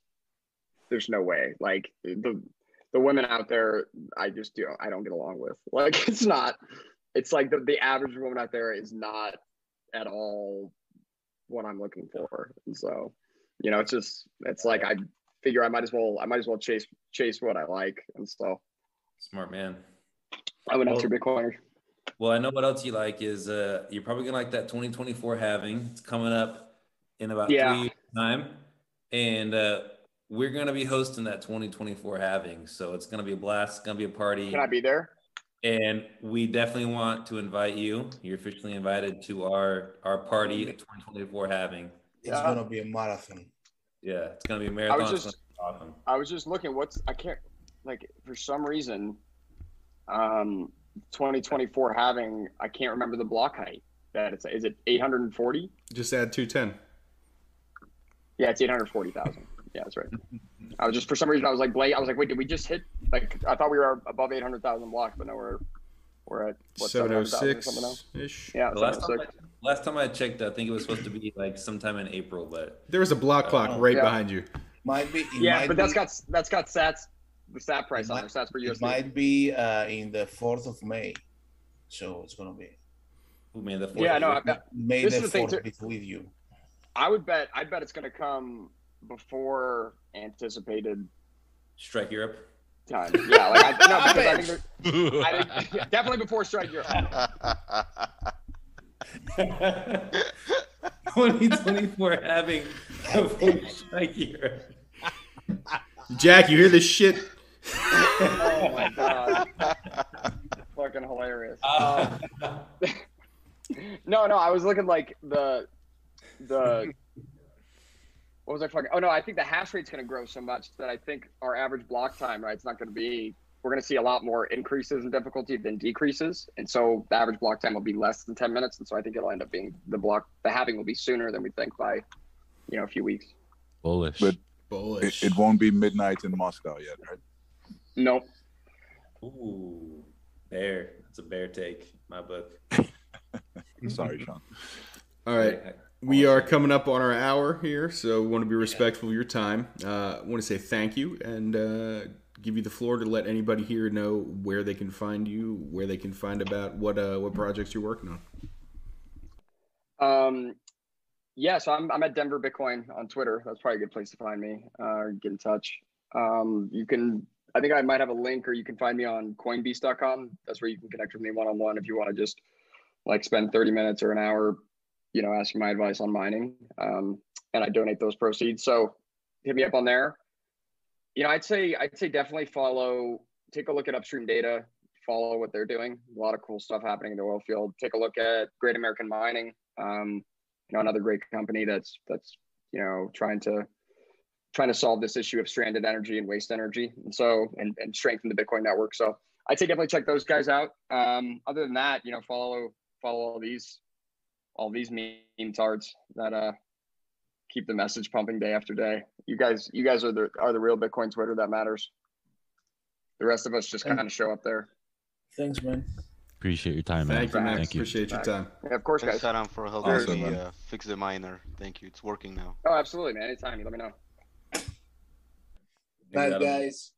there's no way. Like the the women out there I just do I don't get along with. <laughs> Like it's not it's like the, the average woman out there is not at all what I'm looking for. And so, you know, it's just it's like I figure I might as well I might as well chase chase what I like. And so smart man. I went well, after Bitcoiners. Well, I know what else you like is uh, you're probably gonna like that 2024 halving. It's coming up in about yeah. three years time, and uh, we're gonna be hosting that 2024 halving. So it's gonna be a blast. It's gonna be a party. Can I be there? And we definitely want to invite you. You're officially invited to our our party at 2024 halving. It's yeah. gonna be a marathon. Yeah, it's gonna be a marathon. I was just, awesome. I was just looking. What's I can't like for some reason. Um, 2024 halving I can't remember the block height that it's is it 840 just add 210 yeah it's 840,000 yeah that's right I was just for some reason I was like Blake I was like wait did we just hit like I thought we were above 800,000 blocks but no we're we're at what 706 ish yeah last time, I, last time I checked I think it was supposed to be like sometime in April but there was a block uh, clock right yeah. behind you might be yeah might but be. that's got that's got sats the stat price on there. Stats for USD. Might be uh, in the fourth of May, so it's gonna be. Who made the fourth? Yeah, no, May, May the, the fourth be with you. I would bet. I bet it's gonna come before anticipated. Strike Europe. Time. Yeah, like I, no, <laughs> because I think, I think yeah, definitely before Strike Europe. <laughs> <laughs> 2024 halving before Strike Europe. Jack, you hear this shit? oh my god. Fucking hilarious. Uh, no, no, I was looking like the the what was I fucking? Oh no, I think the hash rate's going to grow so much that I think our average block time, right, it's not going to be we're going to see a lot more increases in difficulty than decreases, and so the average block time will be less than ten minutes, and so I think it'll end up being the block the halving will be sooner than we think by, you know, a few weeks. Bullish, but bullish. It, it won't be midnight in Moscow yet, right? Nope. Ooh, bear. That's a bear take. My book. <laughs> Sorry, Sean. All right. We are coming up on our hour here, so we want to be respectful of your time. Uh, I want to say thank you and uh, give you the floor to let anybody here know where they can find you, where they can find about what uh, what projects you're working on. Um, yeah, so I'm, I'm at Denver Bitcoin on Twitter. That's probably a good place to find me uh, get in touch. Um, you can, I think I might have a link, or you can find me on Coinbeast.com. That's where you can connect with me one on one if you want to just like spend 30 minutes or an hour you know, asking my advice on mining. Um, and I donate those proceeds. So hit me up on there. You know, I'd say I'd say definitely follow, take a look at upstream data, follow what they're doing. A lot of cool stuff happening in the oil field. Take a look at Great American Mining. Um, you know, another great company that's that's you know trying to trying to solve this issue of stranded energy and waste energy, and so and, and strengthen the Bitcoin network. So I'd say definitely check those guys out. Um, other than that, you know, follow follow all these all these meme tards that uh keep the message pumping day after day. You guys, you guys are the are the real Bitcoin Twitter that matters. The rest of us just kind of show up there. Thanks, man. Appreciate your time, man. Thank you, Max. Thank you. Appreciate your time. Yeah, of course, Thanks, guys. Adam, for helping awesome, me uh, fix the miner. Thank you. It's working now. Oh, absolutely, man. Anytime. You let me know. Bye, guys.